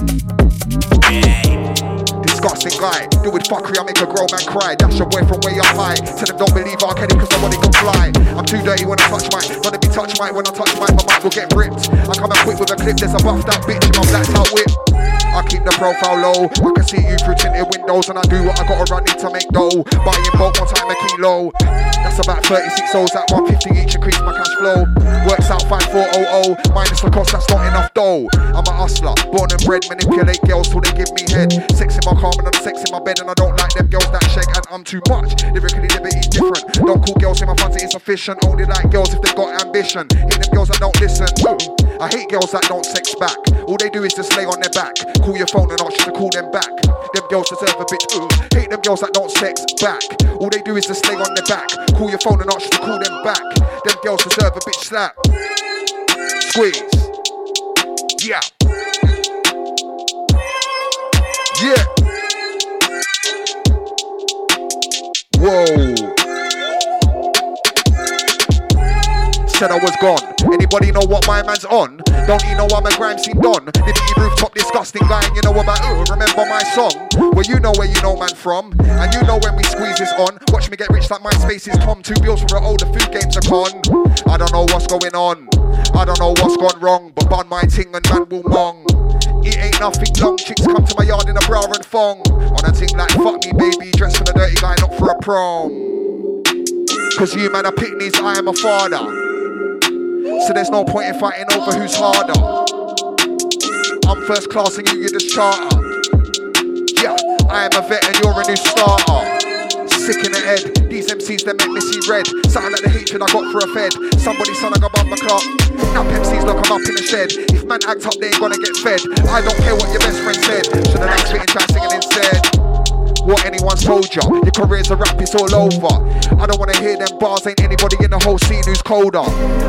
Disgusting guy, do with fuckery, I make a grown man cry. Dash away from way up high. Tell them don't believe R. Kelly cause nobody can fly. I'm too dirty when I touch mic. Gonna be touch my when I touch my, my mic will get ripped. I come and quick with a clip, there's a buffed out bitch in my blacked out whip. I keep the profile low. I can see you through tinted windows, and I do what I gotta run in to make dough. Buying bulk one time a kilo. That's about 36 O's at 150 each, increase my cash flow. Works out 5400, Minus the cost, that's not enough dough. I'm a hustler, born and bred, manipulate girls till they give me head. Sex in my car and I'm sex in my bed, and I don't like them girls that shake, and I'm too much. Lyrically, liberty's different. Don't call girls in my funds, fancy insufficient. Only like girls if they got ambition. Hate them girls that don't listen. I hate girls that don't sex back. All they do is just lay on their back. Call your phone and ask you to call them back. Them girls deserve a bitch. Ooh. Hate them girls that don't sex back. All they do is just lay on their back. Call your phone and ask you to call them back. Them girls deserve a bitch slap. Squeeze. Yeah. Yeah. Whoa. Said I was gone. Anybody know what my man's on? Don't you know I'm a grime scene don? Liberty rooftop disgusting guy, and you know about ooh, remember my song? Well, you know where you know man from, and you know when we squeeze this on. Watch me get rich like my space is Tom. Two bills for all the food games are con. I don't know what's going on. I don't know what's gone wrong, but bun my ting and man will mong. It ain't nothing long. Chicks come to my yard in a bra and thong. On a ting like fuck me, baby. Dressed for the dirty guy, not for a prom. Cause you man are picnics, I am a father. So there's no point in fighting over who's harder. I'm first class and you, you're just charter. Yeah, I am a vet and you're a new starter. Sick in the head, these MCs that make me see red. Something like the hatred I got for a fed. Somebody son I got bumper clock. Now MCs look I'm up in the shed. If man act up, they ain't gonna get fed. I don't care what your best friend said. The next bit try singing instead what anyone's told ya. Your career's a rap, it's all over. I don't wanna hear them bars, ain't anybody in the whole scene who's colder.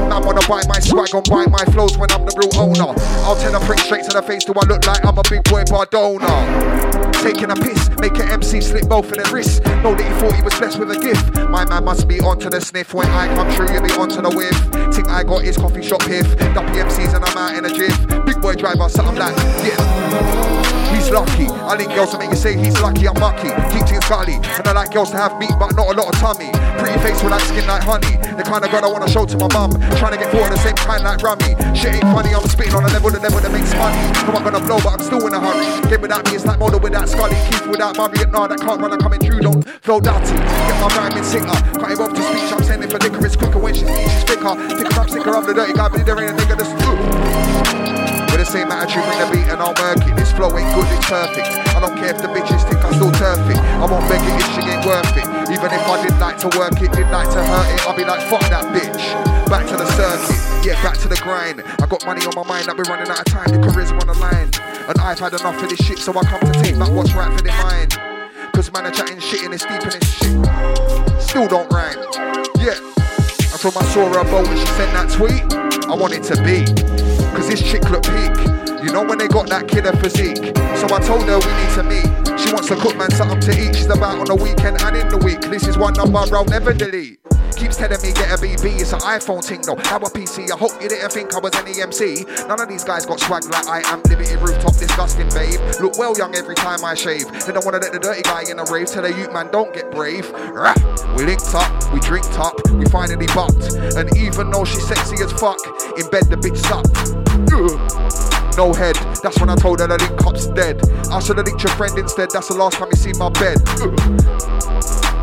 Man wanna buy my swag and buy my flows when I'm the real owner. I'll tell a prick straight to the face, do I look like I'm a big boy Bardona? Taking a piss, make an MC slip both of their wrists. Know that he thought he was blessed with a gift. My man must be onto the sniff. When I come through, you'll be onto the whiff. Think I got his coffee shop piff. Dumpy MCs and I'm out in a jiff. Big boy driver, something like, yeah. He's lucky. I think girls to make you say he's lucky. I'm mucky. Keep things gully. And I like girls to have meat, but not a lot of tummy. Pretty face with that skin like honey. The kind of girl I wanna show to my mum. Trying to get of the same kind like Rummy. Shit ain't funny. I'm spitting on a level, the level that makes money. I'm not gonna blow, but I'm still in a hurry. Game without me, it's like Mulder without Scully. Keith without Murray. Nah, that can't run. I'm coming through. Don't flow dirty. Get my rhyming singer. Can't even off to speech. I'm sending for liquor. It's quicker when she speaks. She's thicker. Pick her up, sicker. I'm the dirty guy, but there ain't a nigga that's with the same attitude, bring the beat and murk it. This flow ain't good, it's perfect. I don't care if the bitches think I'm still turf it. I won't beg it if she ain't worth it. Even if I didn't like to work it, didn't like to hurt it, I'll be like, fuck that bitch. Back to the circuit, yeah, back to the grind. I got money on my mind, I've been running out of time, the careers are on the line. And I've had enough of this shit, so I come to take back what's right for their mind. Cause man are chatting shit and it's deep in this shit. Still don't rhyme, yeah. And from I saw her when she sent that tweet, I want it to be. Cause this chick look peak. You know when they got that killer physique. So I told her we need to meet. She wants to cook man something to eat. She's about on the weekend and in the week. This is one number I'll never delete. Keeps telling me get a BB, it's an iPhone ting though. Now a PC, I hope you didn't think I was an EMC. None of these guys got swag like I am. Liberty rooftop, disgusting babe. Look well young every time I shave. They don't wanna let the dirty guy in a rave. Tell a youth man don't get brave. Rah. We linked up, we drinked up, we finally bucked. And even though she's sexy as fuck, in bed the bitch sucked. Ugh. No head, that's when I told her the link up's dead. I should have linked your friend instead, that's the last time you see my bed. Ugh.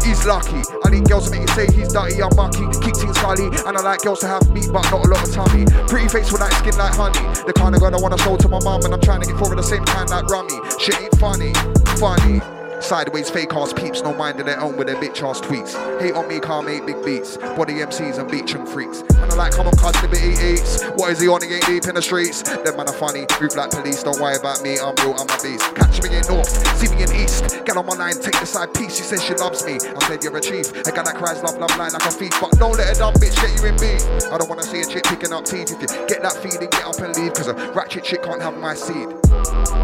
He's lucky. I need girls to make you say he's dirty, I'm mucky. Keep things scully, and I like girls to have meat, but not a lot of tummy. Pretty face with that skin like honey. The kind of girl I wanna show to my mum, and I'm trying to get four of the same kind like rummy. Shit ain't funny, funny. Sideways fake ass peeps, no mind of their own with their bitch ass tweets. Hate on me, can't make big beats. Body MCs and beach and freaks. And I like, come on, cuz liberty eats. What is he on? He ain't deep in the streets. Them man are funny, move like police. Don't worry about me, I'm real, I'm a beast. Catch me in north, see me in east. Get on my line, take the side piece. She says she loves me. I said you're a chief. A guy that cries love, love line like a thief. But don't let a dumb bitch get you in beef. I don't wanna see a chick picking up teeth. If you get that feeling, get up and leave. Cause a ratchet chick can't have my seed.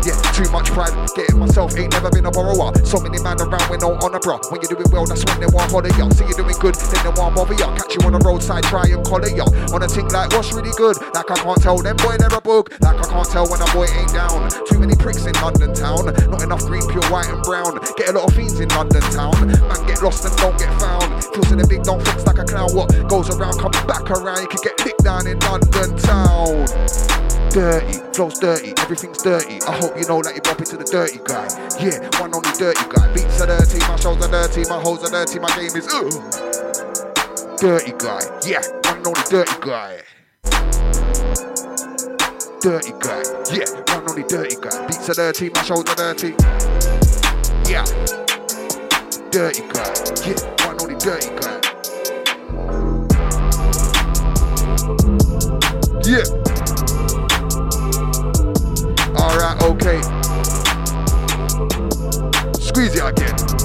Yeah, too much pride. Getting myself ain't never been a borrower. So many man around with no honor, bro. When you're doing well, that's when they want holler ya. See you doing good, then they want bother ya. Catch you on the roadside, try and collar ya. On a thing like what's really good. Like I can't tell them boy they're a book. Like I can't tell when a boy ain't down. Too many pricks in London town. Not enough green, pure white and brown. Get a lot of fiends in London town. Man get lost and don't get found. Feels in the big, don't fix like a clown. What goes around comes back around. You can get kicked down in London town. Dirty, flows dirty, everything's dirty. I hope you know that you bump into the dirty guy. Yeah, one only dirty guy. Beats are dirty, my shows are dirty, my hoes are dirty, my game is ooh. Dirty guy, yeah, one only dirty guy. dirty guy. Yeah, one only dirty guy. Beats are dirty, my shoulders are dirty. Yeah, dirty guy. Yeah, one only dirty guy. Yeah. Okay. Squeeze it again.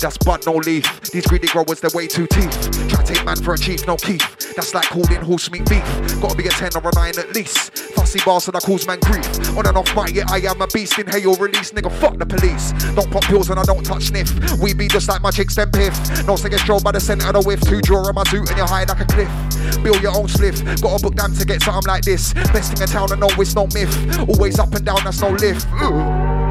That's bud, no leaf. These greedy growers, they're way too teeth. Try to take man for a chief, no keef. That's like calling horse meat beef. Gotta be a 10 or a 9 at least. Fussy bastard, I cause man grief. On and off mic, yeah, I am a beast. Inhale or release, nigga, fuck the police. Don't pop pills and I don't touch sniff. We be just like my chicks, them piff. No second stroll by the centre of the whiff. Two drawer in my suit and you're high like a cliff. Build your own spliff. Gotta book them to get something like this. Best thing in town, and no, it's no myth. Always up and down, that's no lift. Ooh.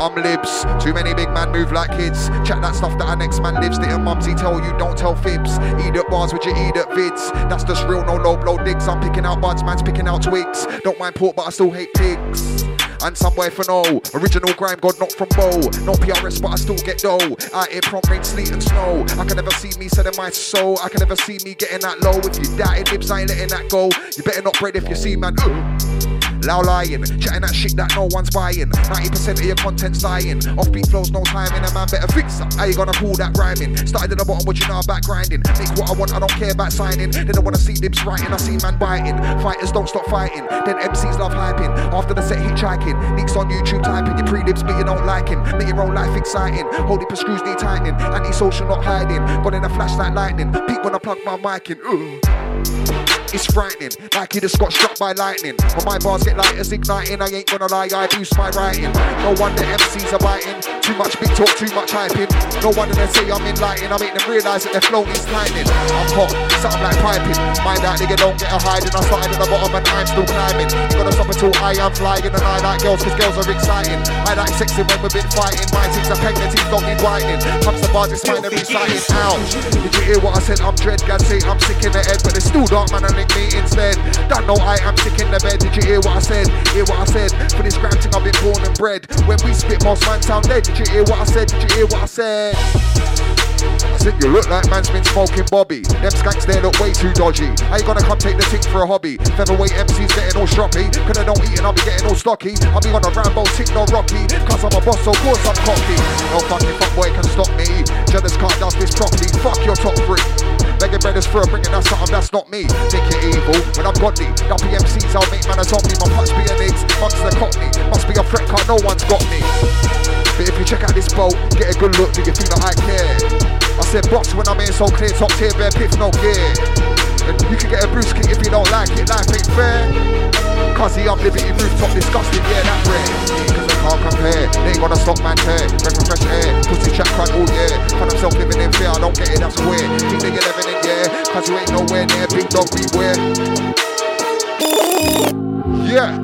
I'm libs. Too many big man move like kids. Chat that stuff that our next man lives. Little mumsy tell you don't tell fibs. Eat at bars with your eat at vids. That's just real, no low blow digs. I'm picking out buds, man's picking out twigs. Don't mind pork, but I still hate pigs. And somewhere for no original grime, God not from Bow. No PRS, but I still get dough. Out here, prompt rain, sleet and snow. I can never see me setting my soul. I can never see me getting that low. If you doubted libs, I ain't letting that go. You better not bread if you see man. Ooh. Loud lying, chatting that shit that no one's buying. 90% of your content's dying. Offbeat flows, no timing. A man better fix up. How you gonna call that rhyming? Started at the bottom, what you know about grinding. Make what I want, I don't care about signing. They don't wanna see libs writing, I see man biting. Fighters don't stop fighting. Then MCs love hyping. After the set, hitchhiking. Leaks on YouTube typing. Your pre-libs, but you don't like him. Make your own life exciting. Hold it for screws, need tightening. Anti-social, not hiding. Got in a flashlight lightning. Peak when I plug my mic in. Ooh. It's frightening, like he just got struck by lightning. When my bars get light as igniting, I ain't gonna lie, I boost my writing. No wonder MCs are biting. Too much big talk, too much hyping. No wonder they say I'm enlightening. I make them realise that their flow is lightning. I'm hot, something like piping. Mind that nigga, don't get a hiding. I started at the bottom and I'm still climbing. Gonna stop until I am flying. And I like girls, cause girls are exciting. I like sexing when we've been fighting. My things are pregnant, teeth don't need whitening. Comes the bars, it's fine, they're reciting. Ouch. Did you hear what I said? I'm dread, God say I'm sick in the head, but it's still dark, man, and me instead. Don't know I am sick in the bed. Did you hear what I said? Hear what I said? For this gram thing, I've been born and bred. When we spit, most man sound dead. Did you hear what I said? Did you hear what I said? I said you look like man's been smoking Bobby. Them skanks there look way too dodgy. How you gonna come take the thing for a hobby? Featherweight MC's getting all stroppy. Cause I don't eat and I'll be getting all stocky. I'll be on a Rambo tick, no Rocky. Cause I'm a boss, so of course I'm cocky. No fucking fuckboy can stop me. Jealous can't dust this properly. Fuck your top three. Making bread is for a bringing that's something that's not me. Think it evil when I'm godly. WMCs, PMCs, I'll make man a zombie. My punch be an eggs, mugs the cockney. Must be a threat car, no one's got me. But if you check out this boat, get a good look, do you think that I care? I said box when I'm in so clear, top tier, bare piff, no gear. You can get a Bruce kit if you don't like it, life ain't fair. Cause he up liberty rooftop disgusting, yeah that rare Cause I can't compare, they ain't gonna stop man tear Breath fresh air, pussy chat crack all year Find himself living in fear, I don't get it, that's weird Keep the 11 it, yeah. Cause you ain't nowhere near, big dog beware. Yeah.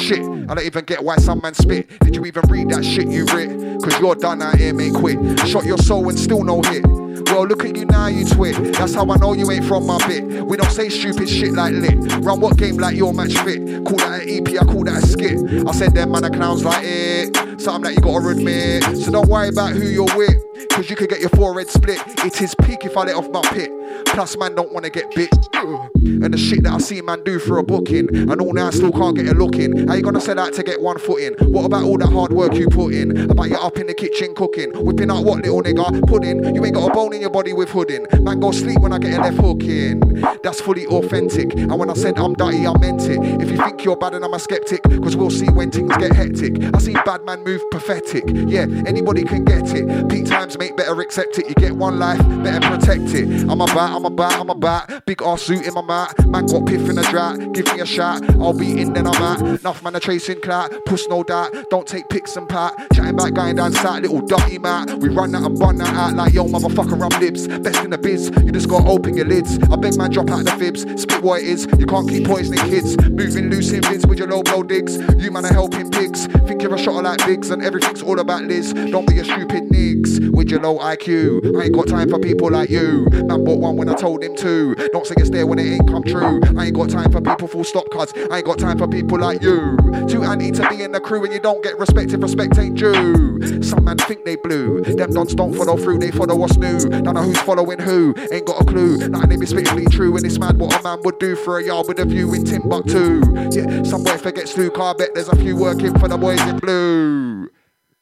Shit, I don't even get why some man spit. Did you even read that shit you writ? Cause you're done out here, mate, quit. Shot your soul and still no hit. Well, look at you now, you twit. That's how I know you ain't from my bit. We don't say stupid shit like lit. Run what game like your match fit. Call that an EP, I call that a skit. I said them man are clowns like it. Something that you gotta admit. So don't worry about who you're with. Cause you could get your forehead split. It is peak if I let off my pit. Plus, man don't wanna get bit. And the shit that I see man do for a booking. And all now I still can't get a look in. How you gonna say that to get one foot in? What about all that hard work you put in? About you up in the kitchen cooking? Whipping out what little nigga? Pudding? You ain't got a bone in your body with hooding. Man go sleep when I get a left hook in. That's fully authentic. And when I said I'm dirty, I meant it. If you think you're bad and I'm a skeptic, cause we'll see when things get hectic. I see bad man move pathetic. Yeah, anybody can get it. Peak times, make better accept it. You get one life, better protect it. I'm a bat, I'm a bat, I'm a bat. Big ass suit in my mat. Man got piff in the drat. Give me a shot. I'll be in, then I'm at. Enough man are chasing clout. Push no doubt. Don't take pics and pat. Chatting back, going down sat, little dirty mat. We run that and bun that out like yo, motherfucker, I'm libs. Best in the biz. You just gotta open your lids. I beg man, drop out the fibs. Spit what it is. You can't keep poisoning kids. Moving loose in vids with your low blow digs. You man are helping pigs. Think you're a shot like Biggs and everything's all about Liz. Don't be a stupid niggs with you're low IQ. I ain't got time for people like you. Man bought one when I told him to. Don't say it's there when it ain't come true. I ain't got time for people full stop cuz. I ain't got time for people like you. Too anti to be in the crew and you don't get respect if respect ain't due. Some man think they blue. Them dons don't follow through, they follow what's new. Don't know who's following who. Ain't got a clue. Nothing they be spittingly true. And it's mad what a man would do for a yard with a view in Timbuktu. Yeah, some boy forgets Luke. I bet there's a few working for the boys in blue.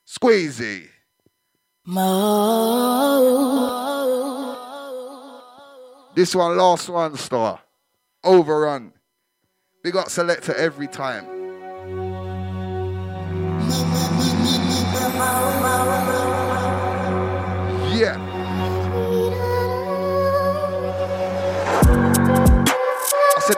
Squeezy. This one, last one, star. Overrun. Big up selector every time.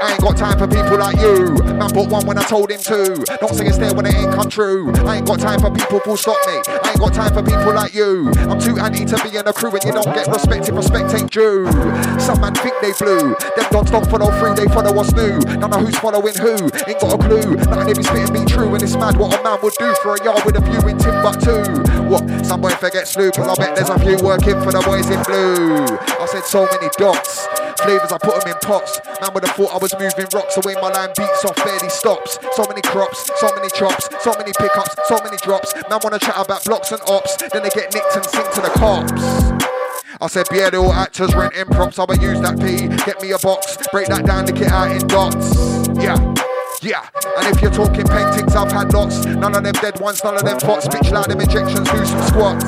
I ain't got time for people like you. Man bought one when I told him to. Don't say it's there when it ain't come true. I ain't got time for people who stop me. I ain't got time for people like you. I'm too anti to be in a crew and you don't get respect if respect ain't due. Some man think they blue. Them dogs don't follow through, they follow what's new. Don't know who's following who. Ain't got a clue. Nothing they be spitting me true and it's mad what a man would do for a yard with a view in Timbuktu. What? Some boy forgets Snoop and I bet there's a few working for the boys in blue. I said so many dots. Flavors, I put them in pots. Man would have thought I was moving rocks away. My line beats off, barely stops. So many crops, so many chops, so many pickups, so many drops. Man wanna chat about blocks and ops, then they get nicked and sing to the cops. I said, yeah, they all actors renting props. I will use that P, get me a box, break that down, lick it out in dots. Yeah. Yeah, and if you're talking paintings, I've had lots. None of them dead ones, none of them pots. Bitch, loud them injections, do some squats.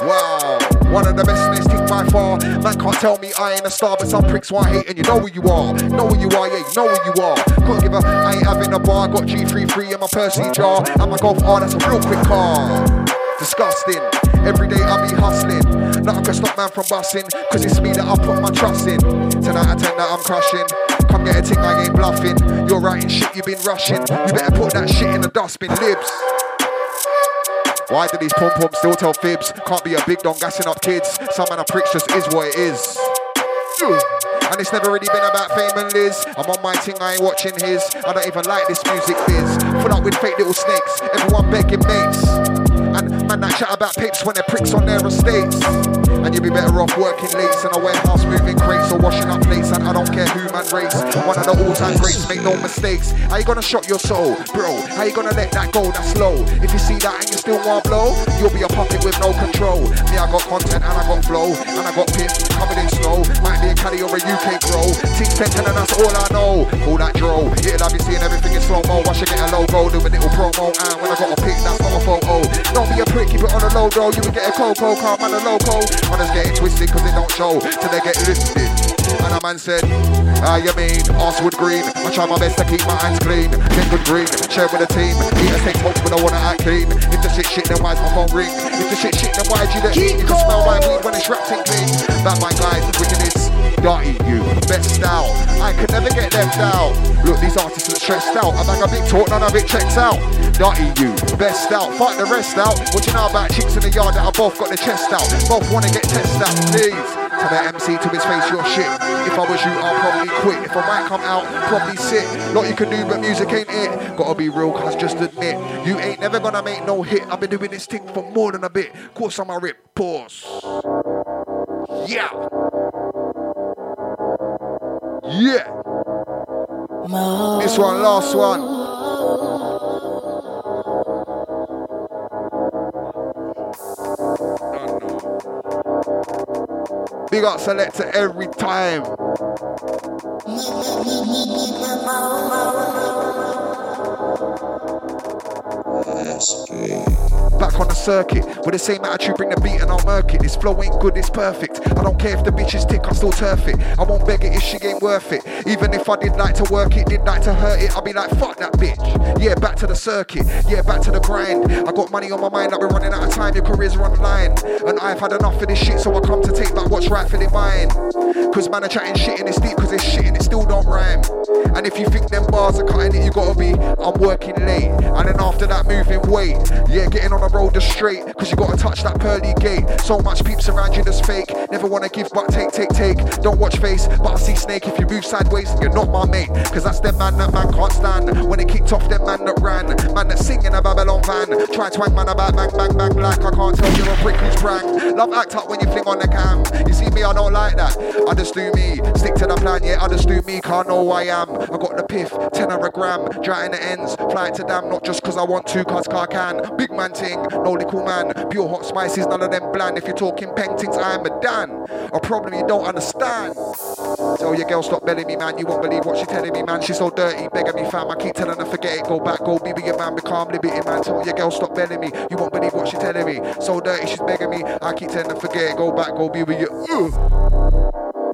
Wow, one of the best in this thing by far. Man can't tell me I ain't a star, but some pricks want hate, and you know who you are. Know who you are, yeah, you know who you are. Couldn't give a, I ain't having a bar. Got G33 in my Percy jar, and my Golf R, that's a real quick car. Disgusting. Every day I be hustling. Nothing can stop man from busting. Cause it's me that I put my trust in. Tonight I tell that I'm crushing. Come get a ting, I ain't bluffing. You're writing shit, you been rushing. You better put that shit in the dustbin, libs. Why do these pom poms still tell fibs? Can't be a big don gassing up kids. Some man a pricks just is what it is. And it's never really been about fame and Liz. I'm on my ting, I ain't watching his. I don't even like this music biz. Full up with fake little snakes. Everyone begging mates. And man that chat about pips when they're pricks on their estates. And you'd be better off working late in a warehouse moving crates or washing up plates. And I don't care who man race. One of the all-time greats, make no mistakes. How you gonna shot your soul, bro? How you gonna let that go? That's low. If you see that and you still want blow, you'll be a puppet with no control. Me, I got content and I got flow and I got pins covered in snow. Might be a Cali or a UK grow. Ting ten and that's all I know. Call that dro. It'll have you seeing everything in slow mo. Watch you get a logo, do a little promo. And when I got a pic, that's not a photo. Don't be a prick, keep it on the low though. You will get a cocoa, calm man a loco. Others getting twisted cause they don't show till they get lifted. And a man said, Ah, you mean, Arsewood Green. I try my best to keep my hands clean. Get good green, share with the team. Eat a take smokes, but I wanna act clean. If the shit shit, then why's my phone ring? If the shit shit, then why'd you let me? You can smell my weed when it's wrapped in clean. Bad my guys, wickedness. Dirty you, best out. I could never get left out. Look, these artists look stressed out. I'm like a big talk, none of it checks out. Dirty you, best out. Fight the rest out. What you know about chicks in the yard that are both got their chest out? Both wanna get tested out, please. Tell the MC to his face, your shit. If I was you, I'd probably quit. If I might come out, probably sit. Lot you can do, but music ain't it. Gotta be real, cause just admit, you ain't never gonna make no hit. I've been doing this thing for more than a bit. Course I'm a rip. Pause. Yeah. Yeah. This one, last one. Big up selector every time. Back on the circuit with the same attitude, bring the beat and I'll murk it. This flow ain't good, it's perfect. I don't care if the bitch is thick, I still turf it. I won't beg it if she ain't worth it. Even if I did like to work it, did like to hurt it, I'll be like, fuck that bitch. Yeah, back to the circuit, yeah, back to the grind. I got money on my mind, I've been running out of time, your career's run line. And I've had enough of this shit, so I come to take back what's rightfully mine. Cause man are chatting shit and it's deep, cause it's shit and it still don't rhyme. And if you think them bars are cutting it, you gotta be, I'm working late. And then after that, moving weight. Yeah, getting on the road just straight, cause you gotta touch that pearly gate. So much peeps around you that's fake. Never wanna give, but take, take, take. Don't watch face, but I see snake. If you move sideways, you're not my mate. Cause that's them man that man can't stand. When it kicked off, them man that ran. Man that sing in a Babylon van. Try twang man about bang, bang, bang, like I can't tell you're a prick who's prank. Love act up when you fling on the cam. You see me, I don't like that. I just do me. Stick to the plan, yeah, I just do me, can't know who I am. I got the piff, 10 a gram, dry in the ends, fly to damn, not just cause I want to, cause car can. Big man ting, no little man, pure hot spices, none of them bland. If you're talking paintings, I am a Dan. A problem you don't understand. Tell your girl stop belling me, man. You won't believe what she telling me, man. She's so dirty, begging me, fam. I keep telling her forget it, go back, go be with your man, become liberty, man. Tell your girl stop belling me. You won't believe what she telling me. So dirty, she's begging me. I keep telling her forget it, go back, go be with you. Ugh.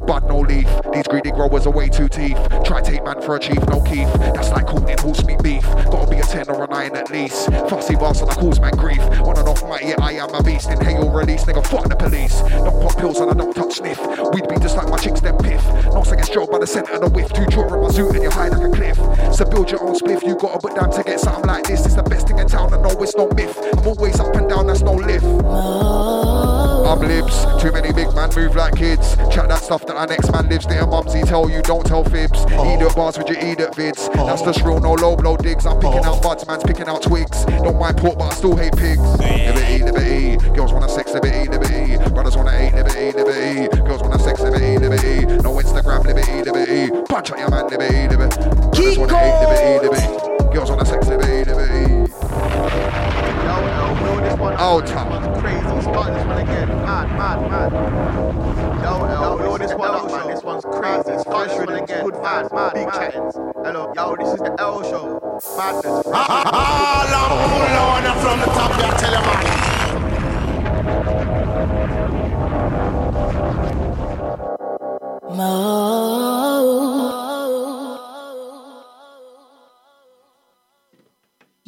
Bud no leaf, these greedy growers are way too teeth. Try take man for a chief, no keef. That's like calling horse meat beef. Gotta be a 10 or a 9 at least. Fussy boss and I cause man grief. On and off my yeah, I am a beast. Inhale, release, nigga, fuck the police. Don't pop pills and I don't touch sniff. We'd be just like my chicks, them piff. No second stroke by the centre of the whiff. Two draw in my suit and you hide like a cliff. So build your own spliff, you gotta put down to get something like this. It's the best thing in town I know it's no myth. I'm always up and down, that's no lift. I'm libs, too many big man move like kids. Chat that stuff that our next man lives near mumsy. Tell you, don't tell fibs. Idiot uh-huh. bars with your idiot vids. Uh-huh. That's just real, no low blow digs. I'm picking uh-huh. out buds, man's picking out twigs. Don't mind pork, but I still hate pigs. Liberty, liberty. Girls wanna sex, liberty, liberty. Brothers wanna hate, liberty, liberty. Girls wanna sex, liberty, liberty. No Instagram, liberty, liberty. Punch out your man, liberty, liberty. Brothers wanna hate, liberty, liberty. Girls wanna sex, liberty, liberty. Oh, top. Crazy, start this one again. Mad, mad, mad. Yo, yo, yo, this one up, man. This one's crazy. Start this one again. Good mad, mad, big chattings. Hello, yo, this is the L show. Madness. All I'm pulling from the top, yeah, tell you, man.